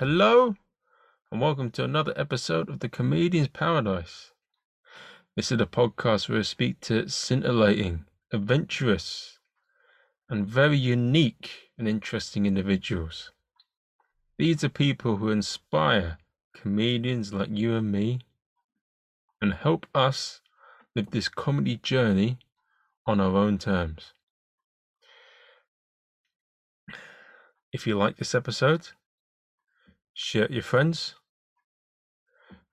Hello, and welcome to another episode of the Comedian's Paradise. This is a podcast where I speak to scintillating, adventurous, and very unique and interesting individuals. These are people who inspire comedians like you and me and help us live this comedy journey on our own terms. If you like this episode, share your friends.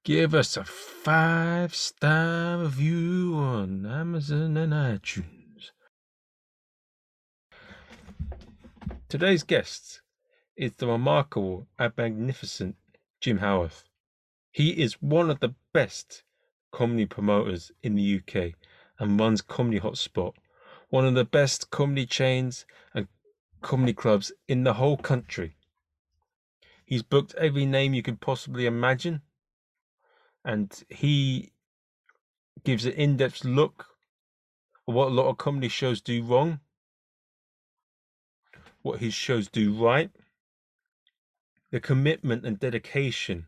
Give us a five star review on Amazon and iTunes. Today's guest is the remarkable and magnificent Jim Howarth. He is one of the best comedy promoters in the UK and runs Comedy Hotspot, one of the best comedy chains and comedy clubs in the whole country. He's booked every name you could possibly imagine, and he gives an in depth look at what a lot of comedy shows do wrong, what his shows do right, the commitment and dedication,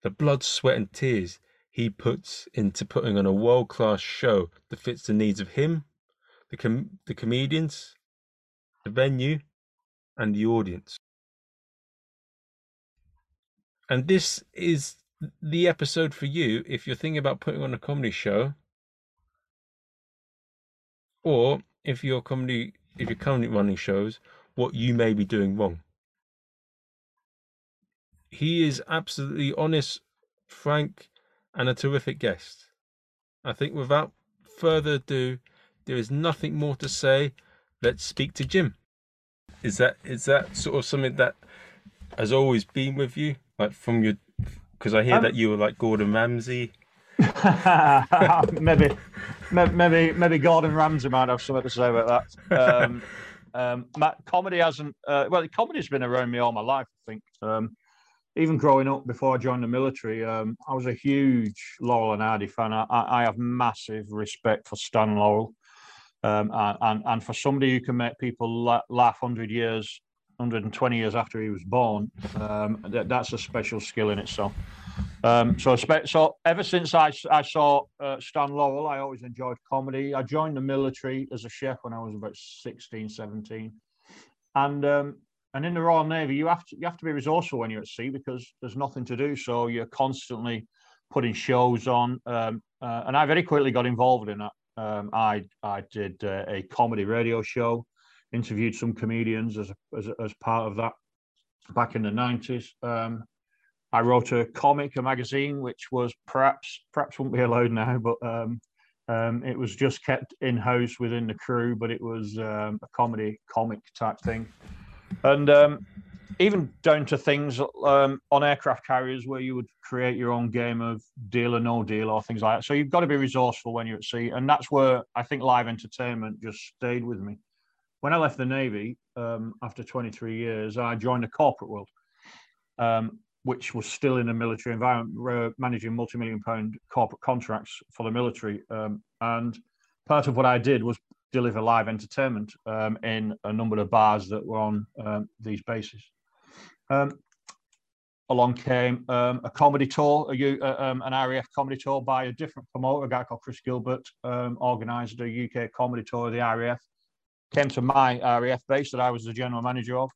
the blood, sweat, and tears he puts into putting on a world class show that fits the needs of him, the, com- the comedians, the venue, and the audience. And this is the episode for you if you're thinking about putting on a comedy show, or if you're comedy if you're currently running shows, what you may be doing wrong. He is absolutely honest, frank, and a terrific guest. I think without further ado, there is nothing more to say. Let's speak to Jim. Is that is that sort of something that has always been with you, like from your? Because I hear Um, that you were like Gordon Ramsay. maybe, maybe, maybe, Gordon Ramsay might have something to say about that. Um, um, ma- comedy hasn't. Uh, well, comedy's been around me all my life. I think. Um, even growing up before I joined the military, um, I was a huge Laurel and Hardy fan. I, I I have massive respect for Stan Laurel, um, and, and and for somebody who can make people la- laugh hundred years, hundred and twenty years after he was born. Um, that, that's a special skill in itself. Um, so, so ever since I, I saw uh, Stan Laurel, I always enjoyed comedy. I joined the military as a chef when I was about 16, 17. And um, and in the Royal Navy, you have to you have to be resourceful when you're at sea because there's nothing to do. So you're constantly putting shows on. Um, uh, and I very quickly got involved in that. Um, I I did uh, a comedy radio show, interviewed some comedians as as, as part of that back in the 90s. Um, I wrote a comic, a magazine, which was perhaps perhaps wouldn't be allowed now, but um, um, it was just kept in house within the crew. But it was um, a comedy comic type thing, and um, even down to things um, on aircraft carriers where you would create your own game of deal or no deal or things like that. So you've got to be resourceful when you're at sea, and that's where I think live entertainment just stayed with me. When I left the navy um, after 23 years, I joined the corporate world. Um, which was still in a military environment, uh, managing multi-million pound corporate contracts for the military. Um, and part of what I did was deliver live entertainment um, in a number of bars that were on um, these bases. Um, along came a comedy tour, a, uh, an RAF comedy tour by a different promoter, a guy called Chris Gilbert, organised a UK comedy tour of the RAF. Came to my RAF base that I was the general manager of.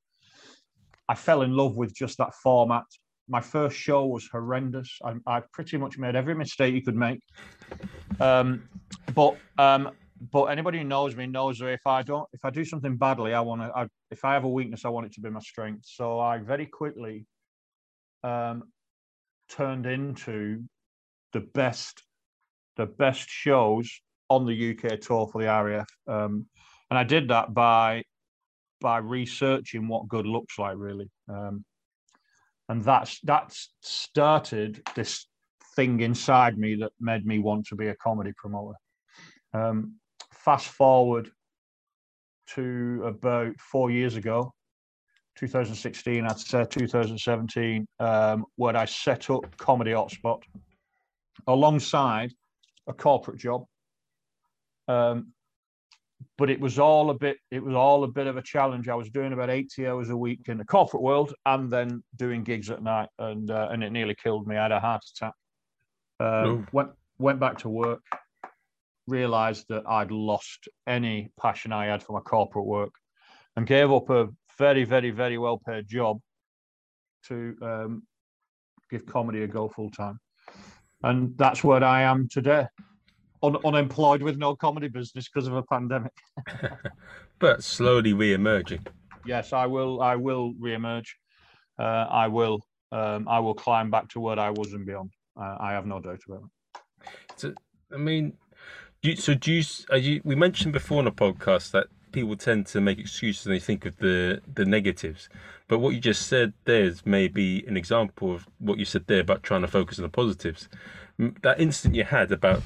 I fell in love with just that format my first show was horrendous. I, I pretty much made every mistake you could make. Um, but um, but anybody who knows me knows that if I don't, if I do something badly, I want to. If I have a weakness, I want it to be my strength. So I very quickly um, turned into the best, the best shows on the UK tour for the RAF, um, and I did that by by researching what good looks like, really. Um, and that's that's started this thing inside me that made me want to be a comedy promoter. Um, fast forward to about four years ago, 2016, I'd say 2017, um, where I set up Comedy Hotspot alongside a corporate job. Um, but it was all a bit it was all a bit of a challenge. I was doing about 80 hours a week in the corporate world and then doing gigs at night, and uh, and it nearly killed me. I had a heart attack. Um, went went back to work, realised that I'd lost any passion I had for my corporate work, and gave up a very very very well paid job to um, give comedy a go full time, and that's where I am today un- unemployed with no comedy business because of a pandemic. but slowly re-emerging. Yes, I will. I will re-emerge. Uh, I will. Um, I will climb back to where I was and beyond. Uh, I have no doubt about it. So, I mean, do you, so do you, you? We mentioned before on a podcast that people tend to make excuses and they think of the the negatives. But what you just said there is maybe an example of what you said there about trying to focus on the positives. That instant you had about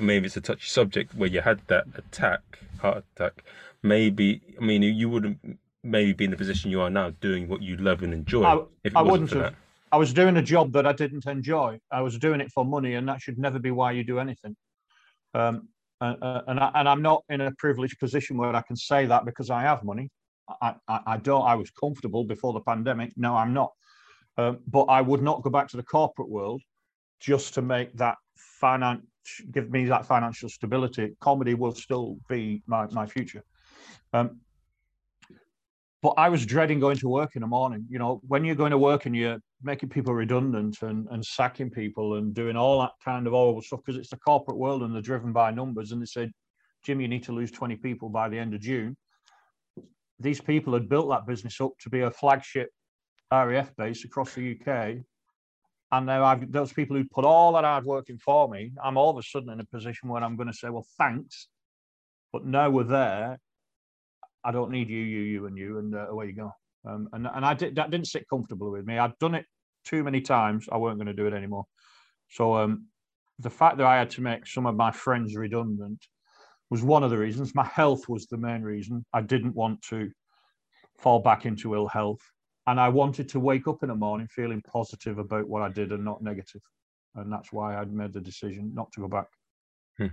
maybe it's a touchy subject where you had that attack, heart attack. Maybe I mean you wouldn't maybe be in the position you are now, doing what you love and enjoy. I, I wouldn't have. That. I was doing a job that I didn't enjoy. I was doing it for money, and that should never be why you do anything. Um, and, and, I, and I'm not in a privileged position where I can say that because I have money. I, I, I don't. I was comfortable before the pandemic. No, I'm not. Um, but I would not go back to the corporate world just to make that finance give me that financial stability, comedy will still be my, my future. Um, but I was dreading going to work in the morning. You know, when you're going to work and you're making people redundant and, and sacking people and doing all that kind of horrible stuff, because it's the corporate world and they're driven by numbers. And they said, Jim, you need to lose 20 people by the end of June. These people had built that business up to be a flagship RAF base across the UK and now I've those people who put all that hard work in for me, I'm all of a sudden in a position where I'm going to say, well, thanks, but now we're there. I don't need you, you, you, and you, and uh, away you go. Um, and and I did that didn't sit comfortable with me. I'd done it too many times. I weren't going to do it anymore. So um, the fact that I had to make some of my friends redundant was one of the reasons. My health was the main reason. I didn't want to fall back into ill health and I wanted to wake up in the morning feeling positive about what I did and not negative. And that's why I made the decision not to go back. Hmm.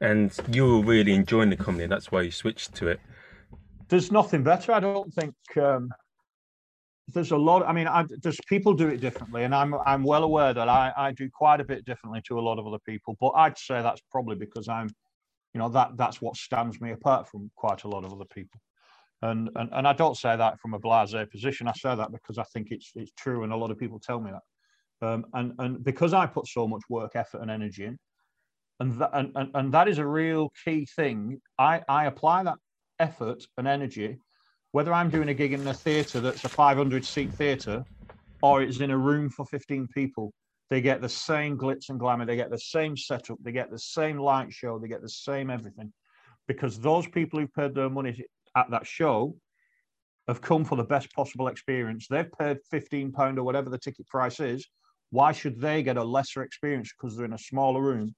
And you were really enjoying the comedy, that's why you switched to it. There's nothing better. I don't think um, there's a lot. I mean, I, there's people do it differently, and I'm I'm well aware that I, I do quite a bit differently to a lot of other people. But I'd say that's probably because I'm, you know, that that's what stands me apart from quite a lot of other people. And, and and I don't say that from a blasé position. I say that because I think it's it's true, and a lot of people tell me that. Um, and and because I put so much work, effort, and energy in, and that and, and, and that is a real key thing. I I apply that effort and energy, whether I'm doing a gig in a theatre that's a 500 seat theatre, or it's in a room for 15 people. They get the same glitz and glamour. They get the same setup. They get the same light show. They get the same everything, because those people who've paid their money at that show have come for the best possible experience. They've paid fifteen pound or whatever the ticket price is. Why should they get a lesser experience because they're in a smaller room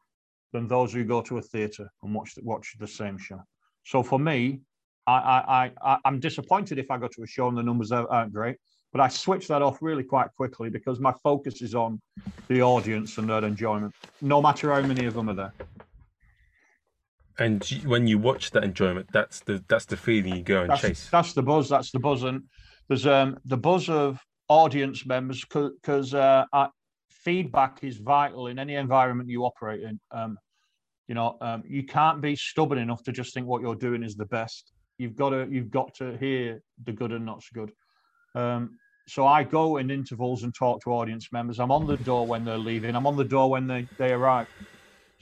than those who go to a theatre and watch the, watch the same show? So for me, I, I, I, I'm disappointed if I go to a show and the numbers aren't great, but I switch that off really quite quickly because my focus is on the audience and their enjoyment, no matter how many of them are there and when you watch that enjoyment, that's the that's the feeling you go and that's, chase. That's the buzz. That's the buzz, and there's um the buzz of audience members because uh, feedback is vital in any environment you operate in. Um, you know, um, you can't be stubborn enough to just think what you're doing is the best. You've got to you've got to hear the good and not so good. Um, so I go in intervals and talk to audience members. I'm on the door when they're leaving. I'm on the door when they, they arrive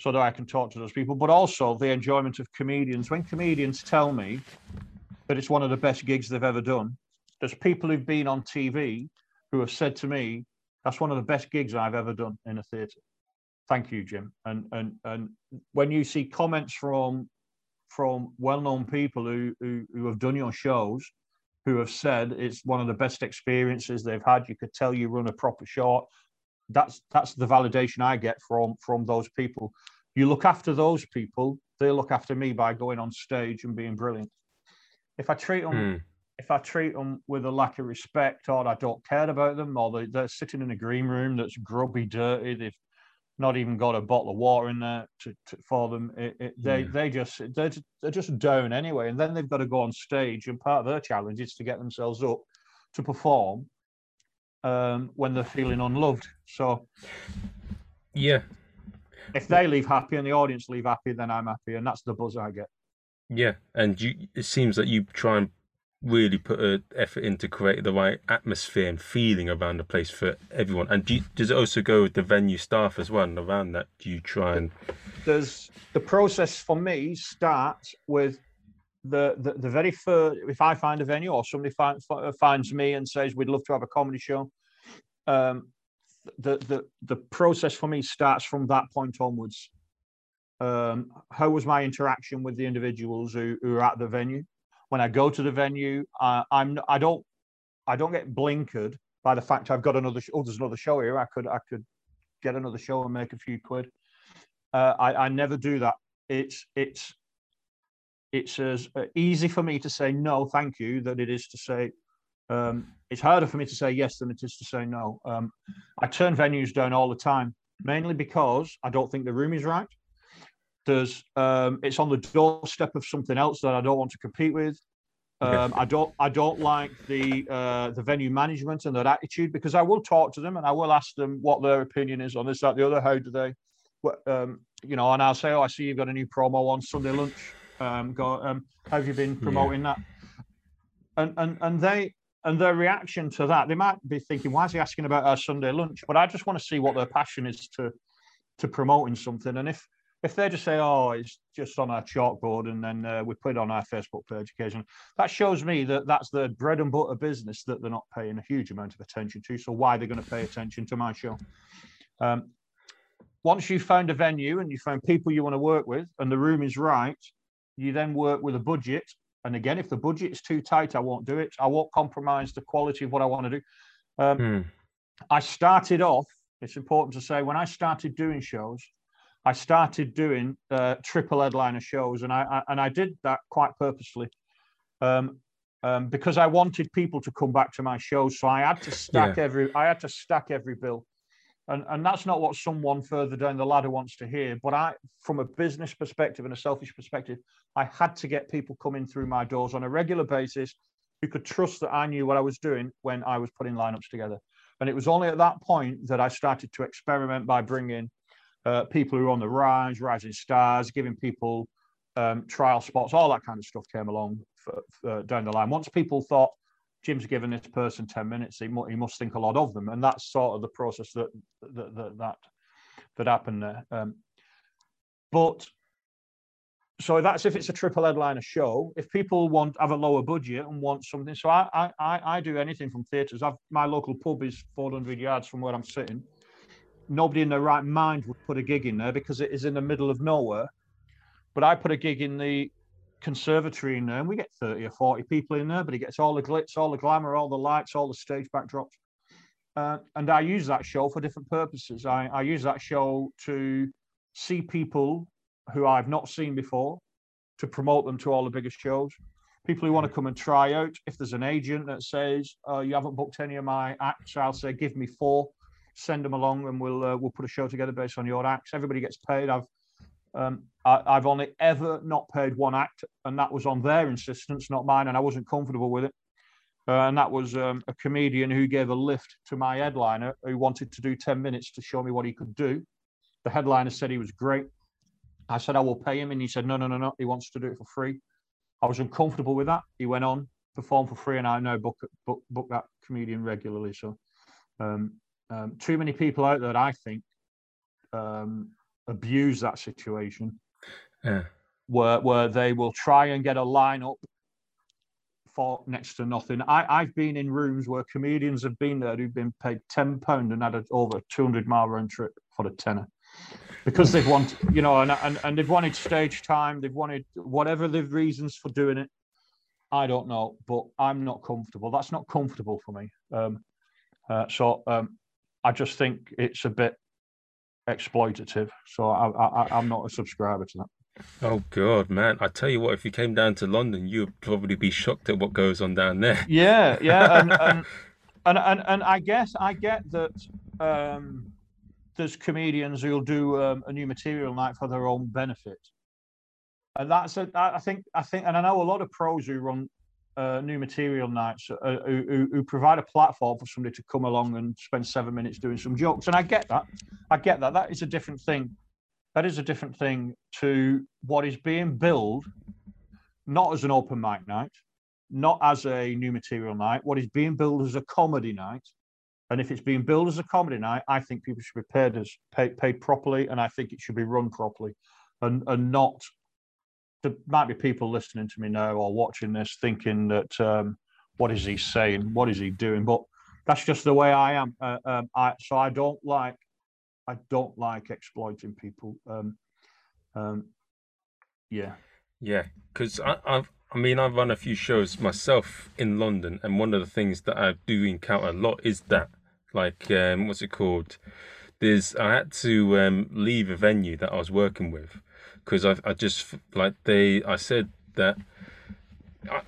so that I can talk to those people, but also the enjoyment of comedians. When comedians tell me that it's one of the best gigs they've ever done, there's people who've been on TV who have said to me, that's one of the best gigs I've ever done in a theatre. Thank you, Jim. And and and when you see comments from from well-known people who, who who have done your shows, who have said it's one of the best experiences they've had, you could tell you run a proper show that's that's the validation I get from from those people. You look after those people, they look after me by going on stage and being brilliant. If I treat them, mm. if I treat them with a lack of respect, or I don't care about them, or they, they're sitting in a green room that's grubby, dirty, they've not even got a bottle of water in there to, to for them. It, it, they they just they're, just- they're just down anyway, and then they've got to go on stage, and part of their challenge is to get themselves up to perform um, when they're feeling unloved. So Yeah, if they leave happy and the audience leave happy, then I'm happy, and that's the buzz I get. yeah, and you. It seems that you try and really put a effort into create the right atmosphere and feeling around the place for everyone. And do you, does it also go with the venue staff as well? And around that, do you try and there's the process for me starts with the the, the very first if i find a venue or somebody find, fi- finds me and says we'd love to have a comedy show um the the the process for me starts from that point onwards. Um how was my interaction with the individuals who, who are at the venue? When i go to the venue uh, i'm i don't i don't get blinkered by the fact i've got another oh there's another show here. I could i could get another show and make a few quid. Uh, I, I never do that. It's it's it's as uh, easy for me to say no, thank you, that it is to say. Um, it's harder for me to say yes than it is to say no. Um, I turn venues down all the time, mainly because I don't think the room is right. There's um, it's on the doorstep of something else that I don't want to compete with. Um, I don't I don't like the uh, the venue management and their attitude because I will talk to them and I will ask them what their opinion is on this, that, the other. How do they, what, um, you know? And I'll say, oh, I see you've got a new promo on Sunday lunch. Um, go, um, have you been promoting that? And and and they and their reaction to that, they might be thinking, why is he asking about our Sunday lunch? But I just want to see what their passion is to to promoting something. And if if they just say, oh, it's just on our chalkboard and then uh, we put it on our Facebook page occasionally, that shows me that that's the bread and butter business that they're not paying a huge amount of attention to. So why they're going to pay attention to my show? Um, once you've found a venue and you found people you want to work with and the room is right, you then work with a budget. And again, if the budget is too tight, I won't do it. I won't compromise the quality of what I want to do. Um, Hmm. I started off, it's important to say, when I started doing shows, I started doing uh, triple headliner shows, and I, I and I did that quite purposely, um, um, because I wanted people to come back to my shows. So I had to stack every, I had to stack every bill, and and that's not what someone further down the ladder wants to hear. But I, from a business perspective and a selfish perspective, I had to get people coming through my doors on a regular basis who could trust that I knew what I was doing when I was putting lineups together. And it was only at that point that I started to experiment by bringing uh, people who are on the rise, rising stars, giving people um, trial spots, all that kind of stuff came along for, for, down the line. Once people thought Jim's given this person 10 minutes, he, mu- he must think a lot of them. And that's sort of the process that that, that, that, that happened there. Um, but so that's if it's a triple headliner show. If people want have a lower budget and want something, so I I I, do anything from theatres. I've my local pub is 400 yards from where I'm sitting. Nobody in their right mind would put a gig in there because it is in the middle of nowhere. But I put a gig in the conservatory in there, and we get 30 or 40 people in there. But it gets all the glitz, all the glamour, all the lights, all the stage backdrops. Uh, and I use that show for different purposes. I, I use that show to see people who I've not seen before, to promote them to all the biggest shows. People who want to come and try out. If there's an agent that says, oh, "You haven't booked any of my acts," I'll say, "Give me four, send them along, and we'll uh, we'll put a show together based on your acts." Everybody gets paid. I've um, I, I've only ever not paid one act, and that was on their insistence, not mine, and I wasn't comfortable with it. Uh, and that was um, a comedian who gave a lift to my headliner who wanted to do 10 minutes to show me what he could do. The headliner said he was great. I said, I will pay him. And he said, no, no, no, no. He wants to do it for free. I was uncomfortable with that. He went on, performed for free, and I now book, book, book that comedian regularly. So, um, um, too many people out there, I think, um, abuse that situation Yeah. where where they will try and get a lineup for next to nothing. I, I've been in rooms where comedians have been there who've been paid ten pound and had a, over a two hundred mile round trip for a tenner because they've wanted, you know, and, and and they've wanted stage time. They've wanted whatever the reasons for doing it. I don't know, but I'm not comfortable. That's not comfortable for me. Um, uh, so um, I just think it's a bit exploitative. So I, I, I'm not a subscriber to that. Oh God, man! I tell you what, if you came down to London, you'd probably be shocked at what goes on down there. Yeah, yeah, and and, and and and I guess I get that um, there's comedians who'll do um, a new material night for their own benefit, and that's a, I think I think, and I know a lot of pros who run uh, new material nights uh, who, who, provide a platform for somebody to come along and spend seven minutes doing some jokes, and I get that. I get that. That is a different thing. That is a different thing to what is being billed, not as an open mic night, not as a new material night. What is being billed as a comedy night, and if it's being billed as a comedy night, I think people should be paid as paid, paid properly, and I think it should be run properly, and and not. There might be people listening to me now or watching this thinking that um, what is he saying? What is he doing? But that's just the way I am. Uh, um, I, so I don't like I don't like exploiting people. Um, um, yeah, yeah, because I've I mean, I've run a few shows myself in London, and one of the things that I do encounter a lot is that like um, what's it called? There's I had to um, leave a venue that I was working with because I I just like they I said that. I,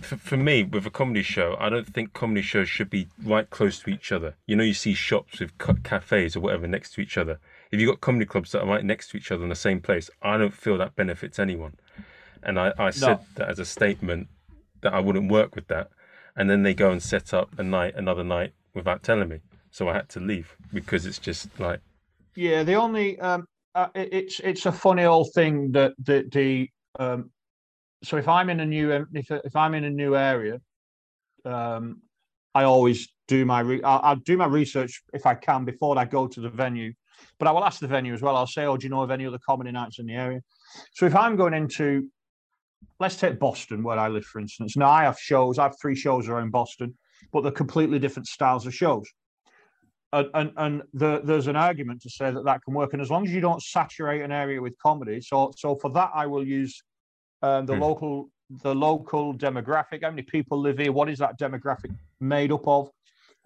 for, for me, with a comedy show, I don't think comedy shows should be right close to each other. You know, you see shops with cafes or whatever next to each other. If you've got comedy clubs that are right next to each other in the same place, I don't feel that benefits anyone. And I, I said no. that as a statement that I wouldn't work with that. And then they go and set up a night, another night without telling me. So I had to leave because it's just like. Yeah, the only um, uh, it, it's it's a funny old thing that the the um, so if I'm in a new if if I'm in a new area, um, I always do my re- I'll, I'll, do my research if I can before I go to the venue, but I will ask the venue as well. I'll say, "Oh, do you know of any other comedy nights in the area?" So if I'm going into, let's take Boston where I live, for instance. Now I have shows. I have three shows around Boston but they're completely different styles of shows. And, and, and the, there's an argument to say that that can work. And as long as you don't saturate an area with comedy, so so for that I will use um, the mm. local the local demographic. How many people live here? What is that demographic made up of?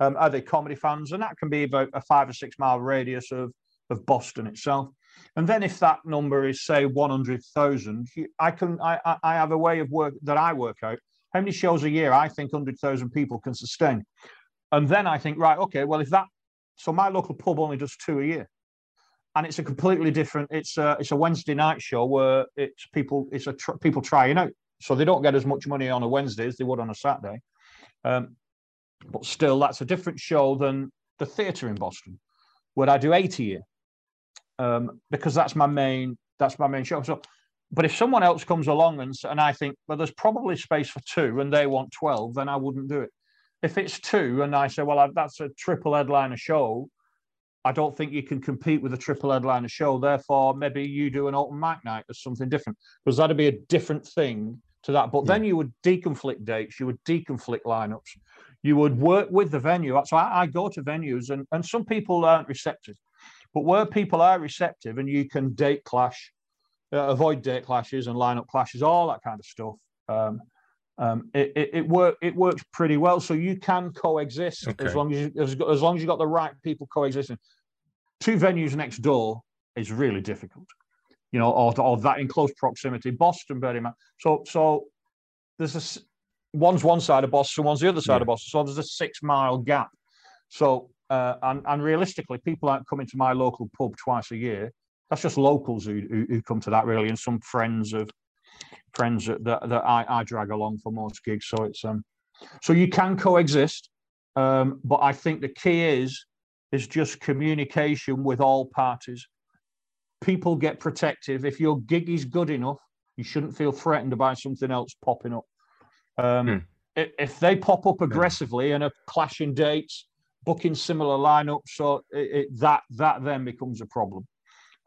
Um, are they comedy fans? And that can be about a five or six mile radius of of Boston itself. And then if that number is say 100,000, I can I, I have a way of work that I work out how many shows a year I think 100,000 people can sustain. And then I think, right, okay, well, if that, so my local pub only does two a year. And it's a completely different, it's a, it's a Wednesday night show where it's people, it's a tr- people trying out. So they don't get as much money on a Wednesday as they would on a Saturday. Um, but still, that's a different show than the theatre in Boston, where I do eight a year. Um, because that's my main, that's my main show. So but if someone else comes along and, and I think, well, there's probably space for two and they want 12, then I wouldn't do it. If it's two and I say, well, that's a triple headliner show, I don't think you can compete with a triple headliner show. Therefore, maybe you do an open mic night or something different because that'd be a different thing to that. But yeah. then you would deconflict dates, you would deconflict lineups, you would work with the venue. So I, I go to venues and, and some people aren't receptive. But where people are receptive and you can date clash, uh, avoid date clashes and lineup clashes, all that kind of stuff. Um, um, it, it, it, work, it works pretty well. So you can coexist okay. as long as you, as, as long as you got the right people coexisting. Two venues next door is really difficult, you know, or, or that in close proximity. Boston, very much. So so there's a one's one side of Boston, one's the other side yeah. of Boston. So there's a six mile gap. So uh, and and realistically, people aren't coming to my local pub twice a year that's just locals who, who, who come to that really, and some friends of friends that, that, that I, I drag along for most gigs. So it's um, so you can coexist, um, but I think the key is is just communication with all parties. People get protective. If your gig is good enough, you shouldn't feel threatened by something else popping up. Um, hmm. If they pop up aggressively and are clashing dates, booking similar lineups, so it, it, that that then becomes a problem.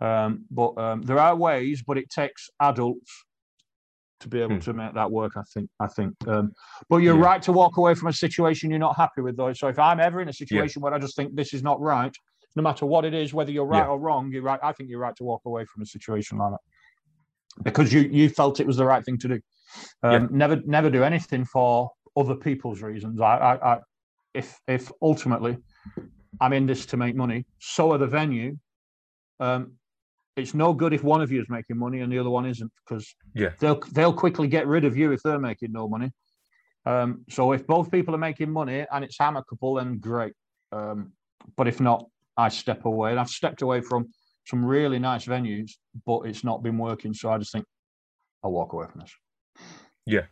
Um, but um, there are ways, but it takes adults to be able hmm. to make that work. I think. I think. Um, but you're yeah. right to walk away from a situation you're not happy with, though. So if I'm ever in a situation yeah. where I just think this is not right, no matter what it is, whether you're right yeah. or wrong, you're right. I think you're right to walk away from a situation like that because you you felt it was the right thing to do. Um, never never do anything for other people's reasons. I, I, I if if ultimately I'm in this to make money, so are the venue. Um, it's no good if one of you is making money and the other one isn't because yeah they'll they'll quickly get rid of you if they're making no money um, so if both people are making money and it's amicable then great um, but if not I step away. And I've stepped away from some really nice venues, but it's not been working. So I just think I'll walk away from this. Yeah,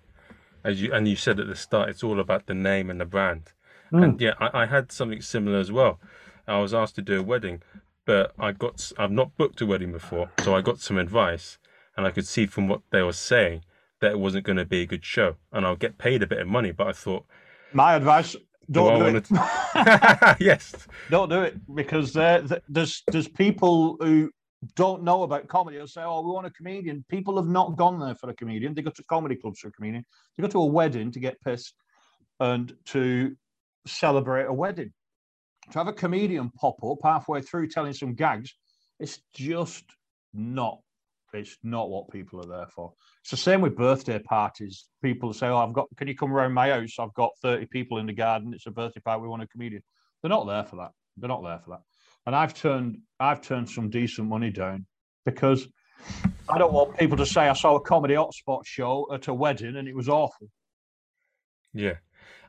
as you and you said at the start, it's all about the name and the brand. Mm. And yeah, I, I had something similar as well. I was asked to do a wedding, but I got I've not booked a wedding before, so I got some advice, and I could see from what they were saying that it wasn't going to be a good show, and I'll get paid a bit of money. But I thought my advice: don't do, do it. To... yes, don't do it because uh, there's there's people who don't know about comedy. They'll say, "Oh, we want a comedian." People have not gone there for a comedian. They go to comedy clubs for a comedian. They go to a wedding to get pissed and to celebrate a wedding. To have a comedian pop up halfway through telling some gags, it's just not. It's not what people are there for. It's the same with birthday parties. People say, "Oh, I've got. Can you come around my house? I've got thirty people in the garden. It's a birthday party. We want a comedian." They're not there for that. They're not there for that. And I've turned I've turned some decent money down because I don't want people to say I saw a comedy hotspot show at a wedding and it was awful. Yeah.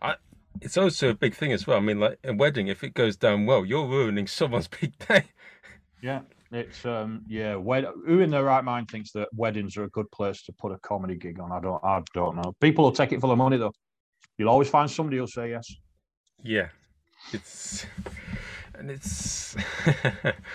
I, it's also a big thing as well. I mean, like a wedding, if it goes down well, you're ruining someone's big day. Yeah, it's um, yeah. Wed- who in their right mind thinks that weddings are a good place to put a comedy gig on? I don't, I don't know. People will take it for the money though. You'll always find somebody who'll say yes. Yeah, it's and it's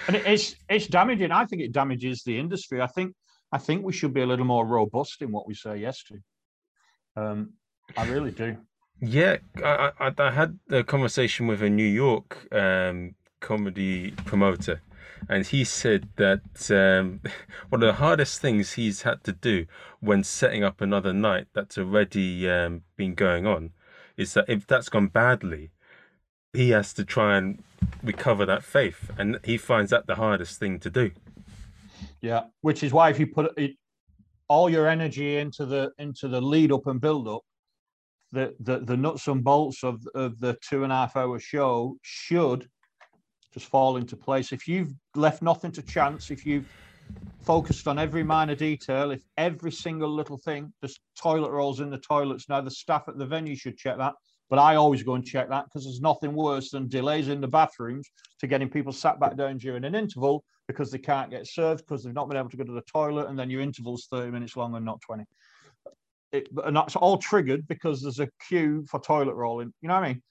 and it's it's damaging. I think it damages the industry. I think I think we should be a little more robust in what we say yes to. Um, I really do. Yeah, I, I, I had a conversation with a New York um, comedy promoter, and he said that um, one of the hardest things he's had to do when setting up another night that's already um, been going on is that if that's gone badly, he has to try and recover that faith, and he finds that the hardest thing to do. Yeah, which is why if you put it, all your energy into the into the lead up and build up, the the, the nuts and bolts of of the two and a half hour show should just fall into place. If you've left nothing to chance, if you've focused on every minor detail, if every single little thing, just toilet rolls in the toilets. Now the staff at the venue should check that. But I always go and check that because there's nothing worse than delays in the bathrooms to getting people sat back down during an interval because they can't get served because they've not been able to go to the toilet and then your interval's 30 minutes long and not 20. It, and that's all triggered because there's a queue for toilet rolling. You know what I mean?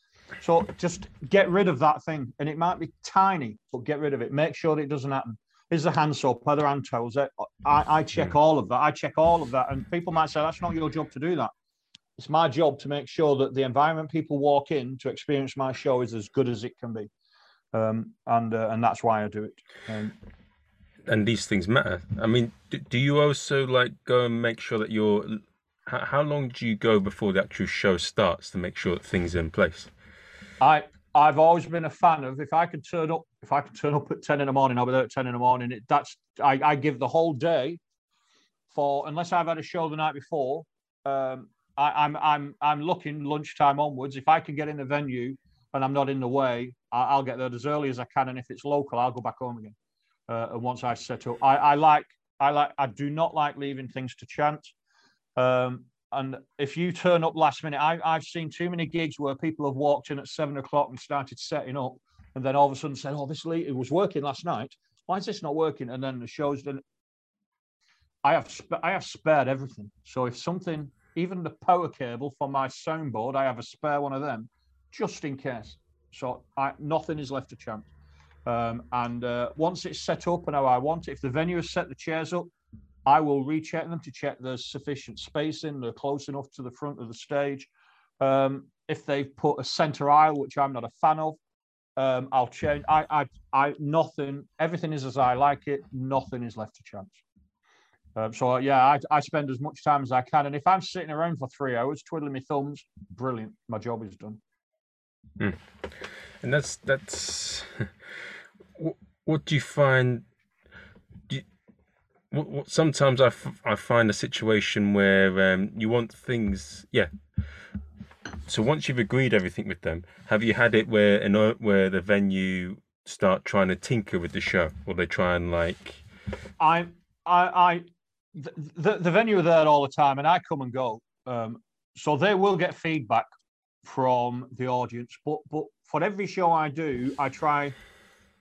So just get rid of that thing. And it might be tiny, but get rid of it. Make sure it doesn't happen. Is the hand soap, are there hand towels? I, I check all of that. I check all of that. And people might say, that's not your job to do that it's my job to make sure that the environment people walk in to experience my show is as good as it can be, um, and uh, and that's why I do it. Um, and these things matter. I mean, do, do you also like go and make sure that you're? How, long do you go before the actual show starts to make sure that things are in place? I I've always been a fan of if I could turn up if I could turn up at ten in the morning, I'll be there at ten in the morning. It, that's I, I give the whole day for unless I've had a show the night before. Um, I, am I'm, I'm I'm looking lunchtime onwards. If I can get in the venue and I'm not in the way, I, will get there as early as I can. And if it's local, I'll go back home again. Uh, and once I set up, I, I like I like I do not like leaving things to chance. Um, and if you turn up last minute, I, I've seen too many gigs where people have walked in at seven o'clock and started setting up, and then all of a sudden said, "Oh, this it was working last night. Why is this not working?" And then the show's done. I have I have spared everything. So if something even the power cable for my soundboard, I have a spare one of them just in case. So I, nothing is left to chance. Um, and uh, once it's set up and how I want it, if the venue has set the chairs up, I will recheck them to check there's sufficient spacing, they're close enough to the front of the stage. Um, if they've put a center aisle, which I'm not a fan of, um, I'll change. I, I, I, nothing. Everything is as I like it. Nothing is left to chance. Um, so yeah, I, I spend as much time as I can, and if I'm sitting around for three hours twiddling my thumbs, brilliant. My job is done. Mm. And that's that's what do you find? Do you, what, what, sometimes I, f- I find a situation where um, you want things, yeah. So once you've agreed everything with them, have you had it where in, where the venue start trying to tinker with the show, or they try and like? I I I the, the, venue are there all the time, and I come and go. Um, so they will get feedback from the audience. But but for every show I do, I try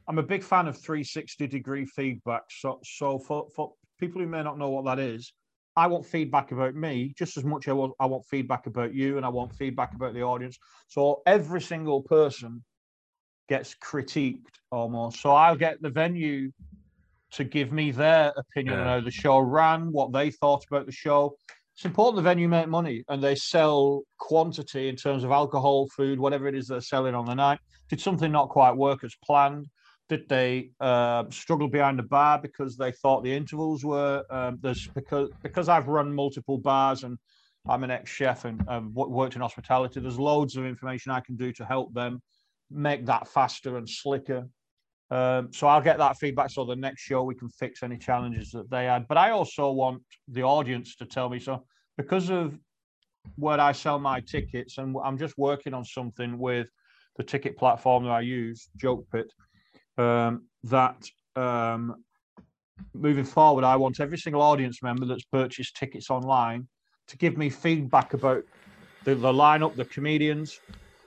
I'm a big fan of 360 degree feedback. So, so for, for people who may not know what that is, I want feedback about me just as much as I want, I want feedback about you and I want feedback about the audience. So every single person gets critiqued almost. So I'll get the venue to give me their opinion yeah. on how the show ran, what they thought about the show. It's important the venue make money and they sell quantity in terms of alcohol, food, whatever it is they're selling on the night. Did something not quite work as planned? Did they uh, struggle behind the bar because they thought the intervals were um, there's because because I've run multiple bars and I'm an ex-chef and um, worked in hospitality. There's loads of information I can do to help them make that faster and slicker. Um, so I'll get that feedback. So the next show we can fix any challenges that they had. But I also want the audience to tell me. So because of where I sell my tickets, and I'm just working on something with the ticket platform that I use, Joke Pit um, that um, moving forward, I want every single audience member that's purchased tickets online to give me feedback about the, the lineup, the comedians.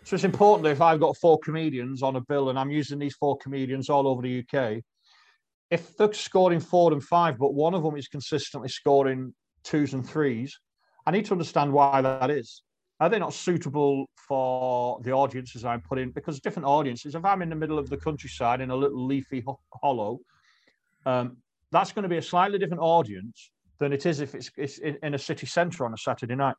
So it's important that if I've got four comedians on a bill and I'm using these four comedians all over the UK, if they're scoring four and five, but one of them is consistently scoring twos and threes, I need to understand why that is are they not suitable for the audiences I'm putting? Because different audiences, if I'm in the middle of the countryside in a little leafy ho- hollow, um, that's going to be a slightly different audience than it is if it's, it's in, in, a city centre on a Saturday night.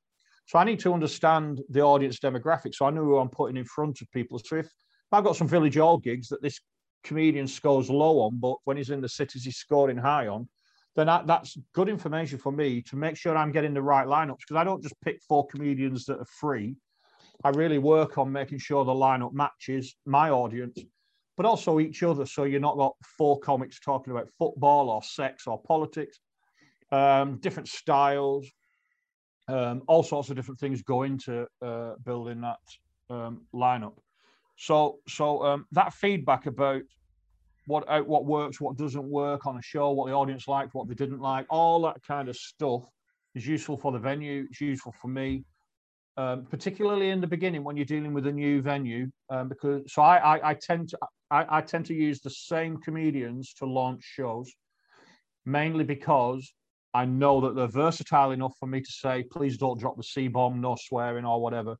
So I need to understand the audience demographic. So I know who I'm putting in front of people. So if, if I've got some village hall gigs that this comedian scores low on, but when he's in the cities, he's scoring high on, then that, that's good information for me to make sure I'm getting the right lineups because I don't just pick four comedians that are free. I really work on making sure the lineup matches my audience, but also each other. So you're not got four comics talking about football or sex or politics, um, different styles, um, all sorts of different things go into uh, building that um, lineup. So, so um, that feedback about what out what works, what doesn't work on a show, what the audience liked, what they didn't like, all that kind of stuff is useful for the venue. It's useful for me, um, particularly in the beginning when you're dealing with a new venue. Um, because so I, I, I tend to I, I tend to use the same comedians to launch shows, mainly because I know that they're versatile enough for me to say, please don't drop the C bomb, no swearing or whatever.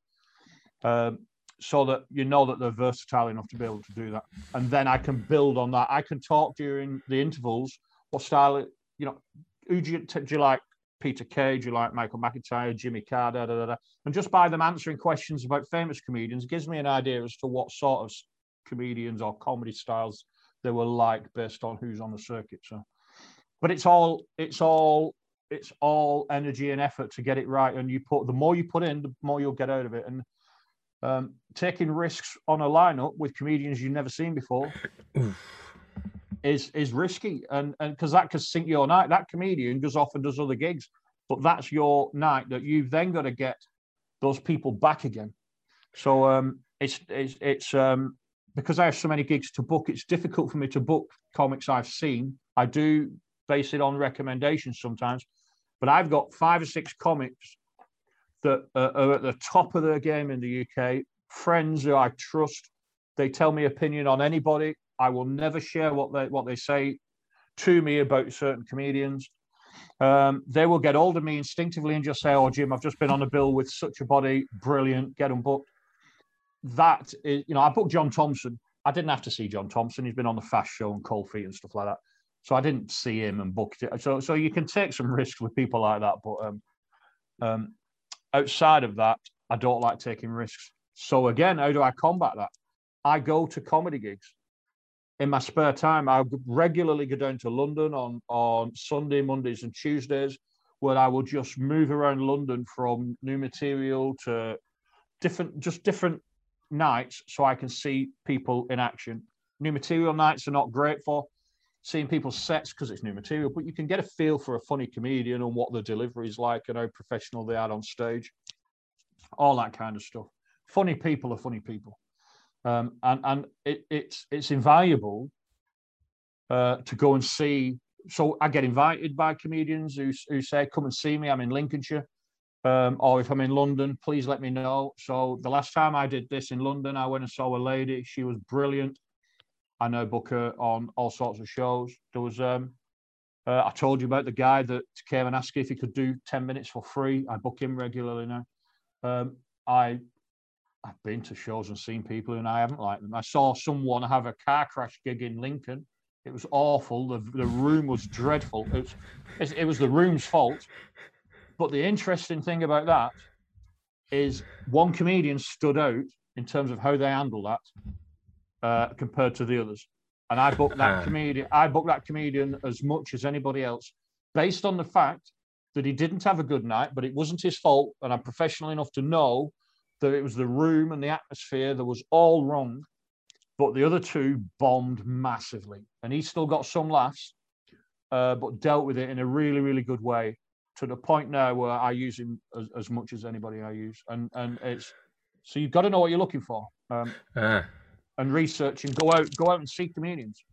Um, so that you know that they're versatile enough to be able to do that. And then I can build on that. I can talk during the intervals. What style, you know, who do you, do you like? Peter Kay, do you like Michael McIntyre, Jimmy Carr, da, da, da, And just by them answering questions about famous comedians gives me an idea as to what sort of comedians or comedy styles they were like based on who's on the circuit. So, but it's all, it's all, it's all energy and effort to get it right. And you put the more you put in, the more you'll get out of it. And um, taking risks on a lineup with comedians you've never seen before is is risky, and and because that could sink your night. That comedian goes off and does other gigs, but that's your night that you've then got to get those people back again. So um, it's it's it's um, because I have so many gigs to book. It's difficult for me to book comics I've seen. I do base it on recommendations sometimes, but I've got five or six comics that are at the top of their game in the UK, friends who I trust. They tell me opinion on anybody. I will never share what they what they say to me about certain comedians. Um, they will get hold of me instinctively and just say, "Oh, Jim, I've just been on a bill with such a body, brilliant, get them booked." That is, you know, I booked John Thompson. I didn't have to see John Thompson. He's been on the Fast Show and Cold Feet and stuff like that. So I didn't see him and booked it. So, so you can take some risks with people like that, but um, um, outside of that, I don't like taking risks. So again, how do I combat that? I go to comedy gigs. In my spare time, I regularly go down to London on, on Sunday, Mondays, and Tuesdays, where I will just move around London from new material to different, just different nights so I can see people in action. New material nights are not great for seeing people's sets because it's new material, but you can get a feel for a funny comedian and what the delivery is like and how professional they are on stage, all that kind of stuff. Funny people are funny people, um, and and it, it's it's invaluable uh, to go and see. So I get invited by comedians who who say, "Come and see me. I'm in Lincolnshire." Um, or if I'm in London, please let me know. So the last time I did this in London, I went and saw a lady. She was brilliant I know Booker on all sorts of shows. There was um, uh, I told you about the guy that came and asked if he could do ten minutes for free. I book him regularly now. Um, I I've been to shows and seen people and I haven't liked them. I saw someone have a car crash gig in Lincoln. It was awful. The, the room was dreadful. It was, it was the room's fault. But the interesting thing about that is one comedian stood out in terms of how they handled that uh, compared to the others. And I booked that comedian. I booked that comedian as much as anybody else, based on the fact that he didn't have a good night, but it wasn't his fault. And I'm professional enough to know that it was the room and the atmosphere that was all wrong. But the other two bombed massively, and he still got some laughs, uh, but dealt with it in a really, really good way. To the point now where I use him as, as much as anybody I use, and and it's so you've got to know what you're looking for, um, uh, and research and go out go out and see comedians.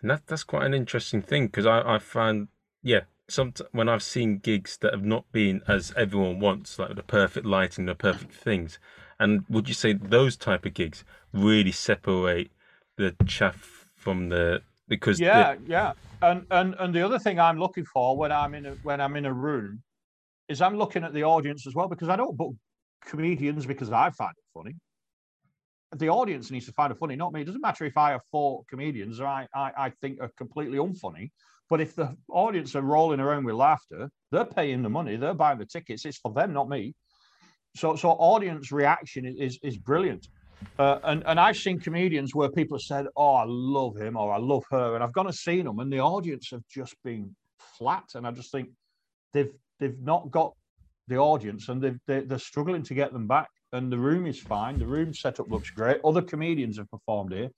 And that that's quite an interesting thing because I I find yeah some when I've seen gigs that have not been as everyone wants, like the perfect lighting, the perfect things, and would you say those type of gigs really separate the chaff from the because yeah, the... yeah, and and and the other thing I'm looking for when I'm in a when I'm in a room is I'm looking at the audience as well because I don't book comedians because I find it funny. The audience needs to find it funny, not me. It doesn't matter if I have four comedians I, I, I think are completely unfunny. But if the audience are rolling around with laughter, they're paying the money, they're buying the tickets. It's for them, not me. So, so audience reaction is is brilliant. Uh, and and I've seen comedians where people have said, "Oh, I love him" or "I love her," and I've gone and seen them, and the audience have just been flat. And I just think they've they've not got the audience, and they've, they're struggling to get them back. And the room is fine. The room setup looks great. Other comedians have performed here,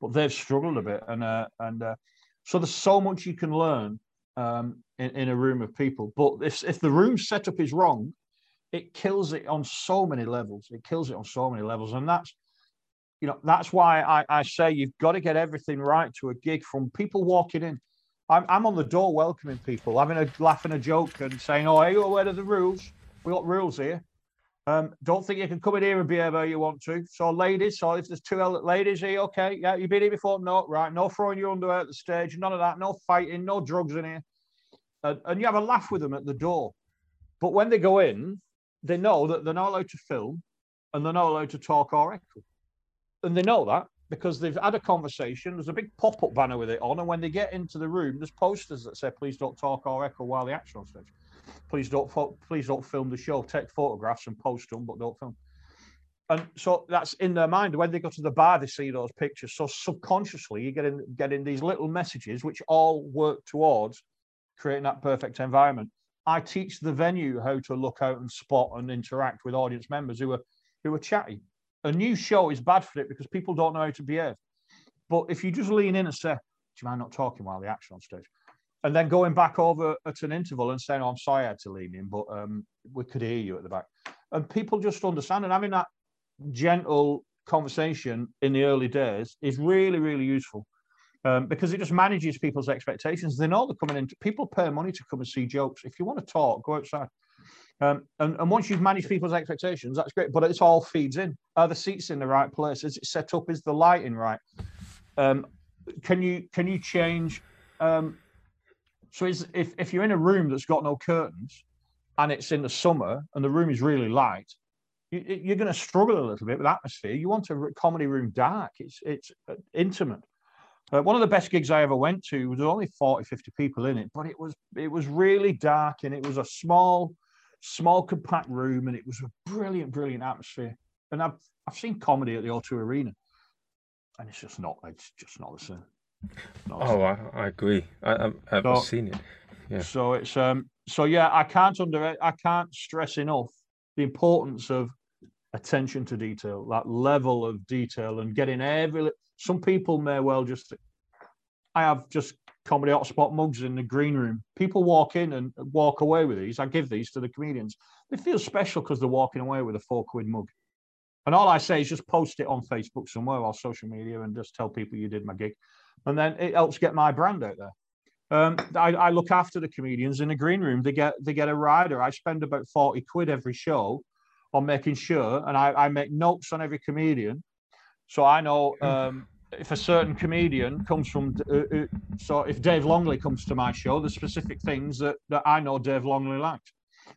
but they've struggled a bit. And uh, and uh, so there's so much you can learn um, in, in a room of people. But if, if the room setup is wrong, it kills it on so many levels. It kills it on so many levels. And that's, you know, that's why I, I say you've got to get everything right to a gig from people walking in. I'm, I'm on the door welcoming people, having a laugh and a joke and saying, oh, are you aware of the rules? We got rules here. Um, don't think you can come in here and behave how you want to. So, ladies, so if there's two ladies here, okay, yeah, you've been here before. No, right, no throwing your underwear at the stage, none of that, no fighting, no drugs in here. Uh, and you have a laugh with them at the door. But when they go in, they know that they're not allowed to film and they're not allowed to talk or echo. And they know that because they've had a conversation. There's a big pop up banner with it on. And when they get into the room, there's posters that say, please don't talk or echo while the action on stage please don't please don't film the show. Take photographs and post them, but don't film. And so that's in their mind. When they go to the bar, they see those pictures. So subconsciously, you're getting getting these little messages which all work towards creating that perfect environment. I teach the venue how to look out and spot and interact with audience members who are who are chatty. A new show is bad for it because people don't know how to behave. But if you just lean in and say, "Do you mind not talking while the action on stage?" and then going back over at an interval and saying, "Oh, I'm sorry I had to lean in, but um, we could hear you at the back," and people just understand. And having that gentle conversation in the early days is really, really useful um, because it just manages people's expectations. They know they're coming in. People pay money to come and see jokes. If you want to talk, go outside. Um, and, and once you've managed people's expectations, that's great. But it all feeds in. Are the seats in the right place? Is it set up? Is the lighting right? Um, can you can you change um, so if, if you're in a room that's got no curtains and it's in the summer and the room is really light, you, are going to struggle a little bit with atmosphere. You want a comedy room dark. It's it's uh, intimate. Uh, one of the best gigs I ever went to was only 40, 50 people in it, but it was it was really dark and it was a small, small compact room and it was a brilliant, brilliant atmosphere. And I've I've seen comedy at the O2 Arena, and it's just not it's just not the same. Oh, I, I agree. I, have so, seen it. Yeah. So it's um. So yeah, I can't under I can't stress enough the importance of attention to detail, that level of detail, and getting every. Some people may well just. I have just comedy hotspot mugs in the green room. People walk in and walk away with these. I give these to the comedians. They feel special because they're walking away with a four quid mug. And all I say is just post it on Facebook somewhere or social media and just tell people you did my gig and then it helps get my brand out there. Um, I, I, look after the comedians in the green room. They get they get a rider. I spend about forty quid every show on making sure, and I, I make notes on every comedian, so I know hmm. um, if a certain comedian comes from, uh, uh, so if Dave Longley comes to my show, there's specific things that, that I know Dave Longley likes.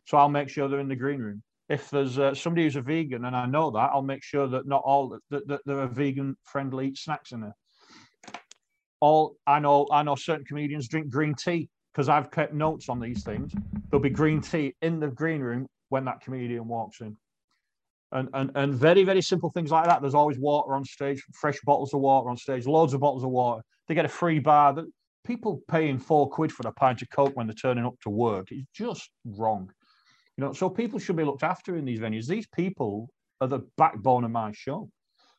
So I'll make sure they're in the green room. If there's uh, somebody who's a vegan and I know that, I'll make sure that not all that, that there are vegan friendly snacks in there. All I know, I know certain comedians drink green tea because I've kept notes on these things. There'll be green tea in the green room when that comedian walks in and, and and very very simple things like that. There's always water on stage, fresh bottles of water on stage, loads of bottles of water. They get a free bar. That people paying four quid for a pint of coke when they're turning up to work is just wrong. You know, so people should be looked after in these venues. These people are the backbone of my show,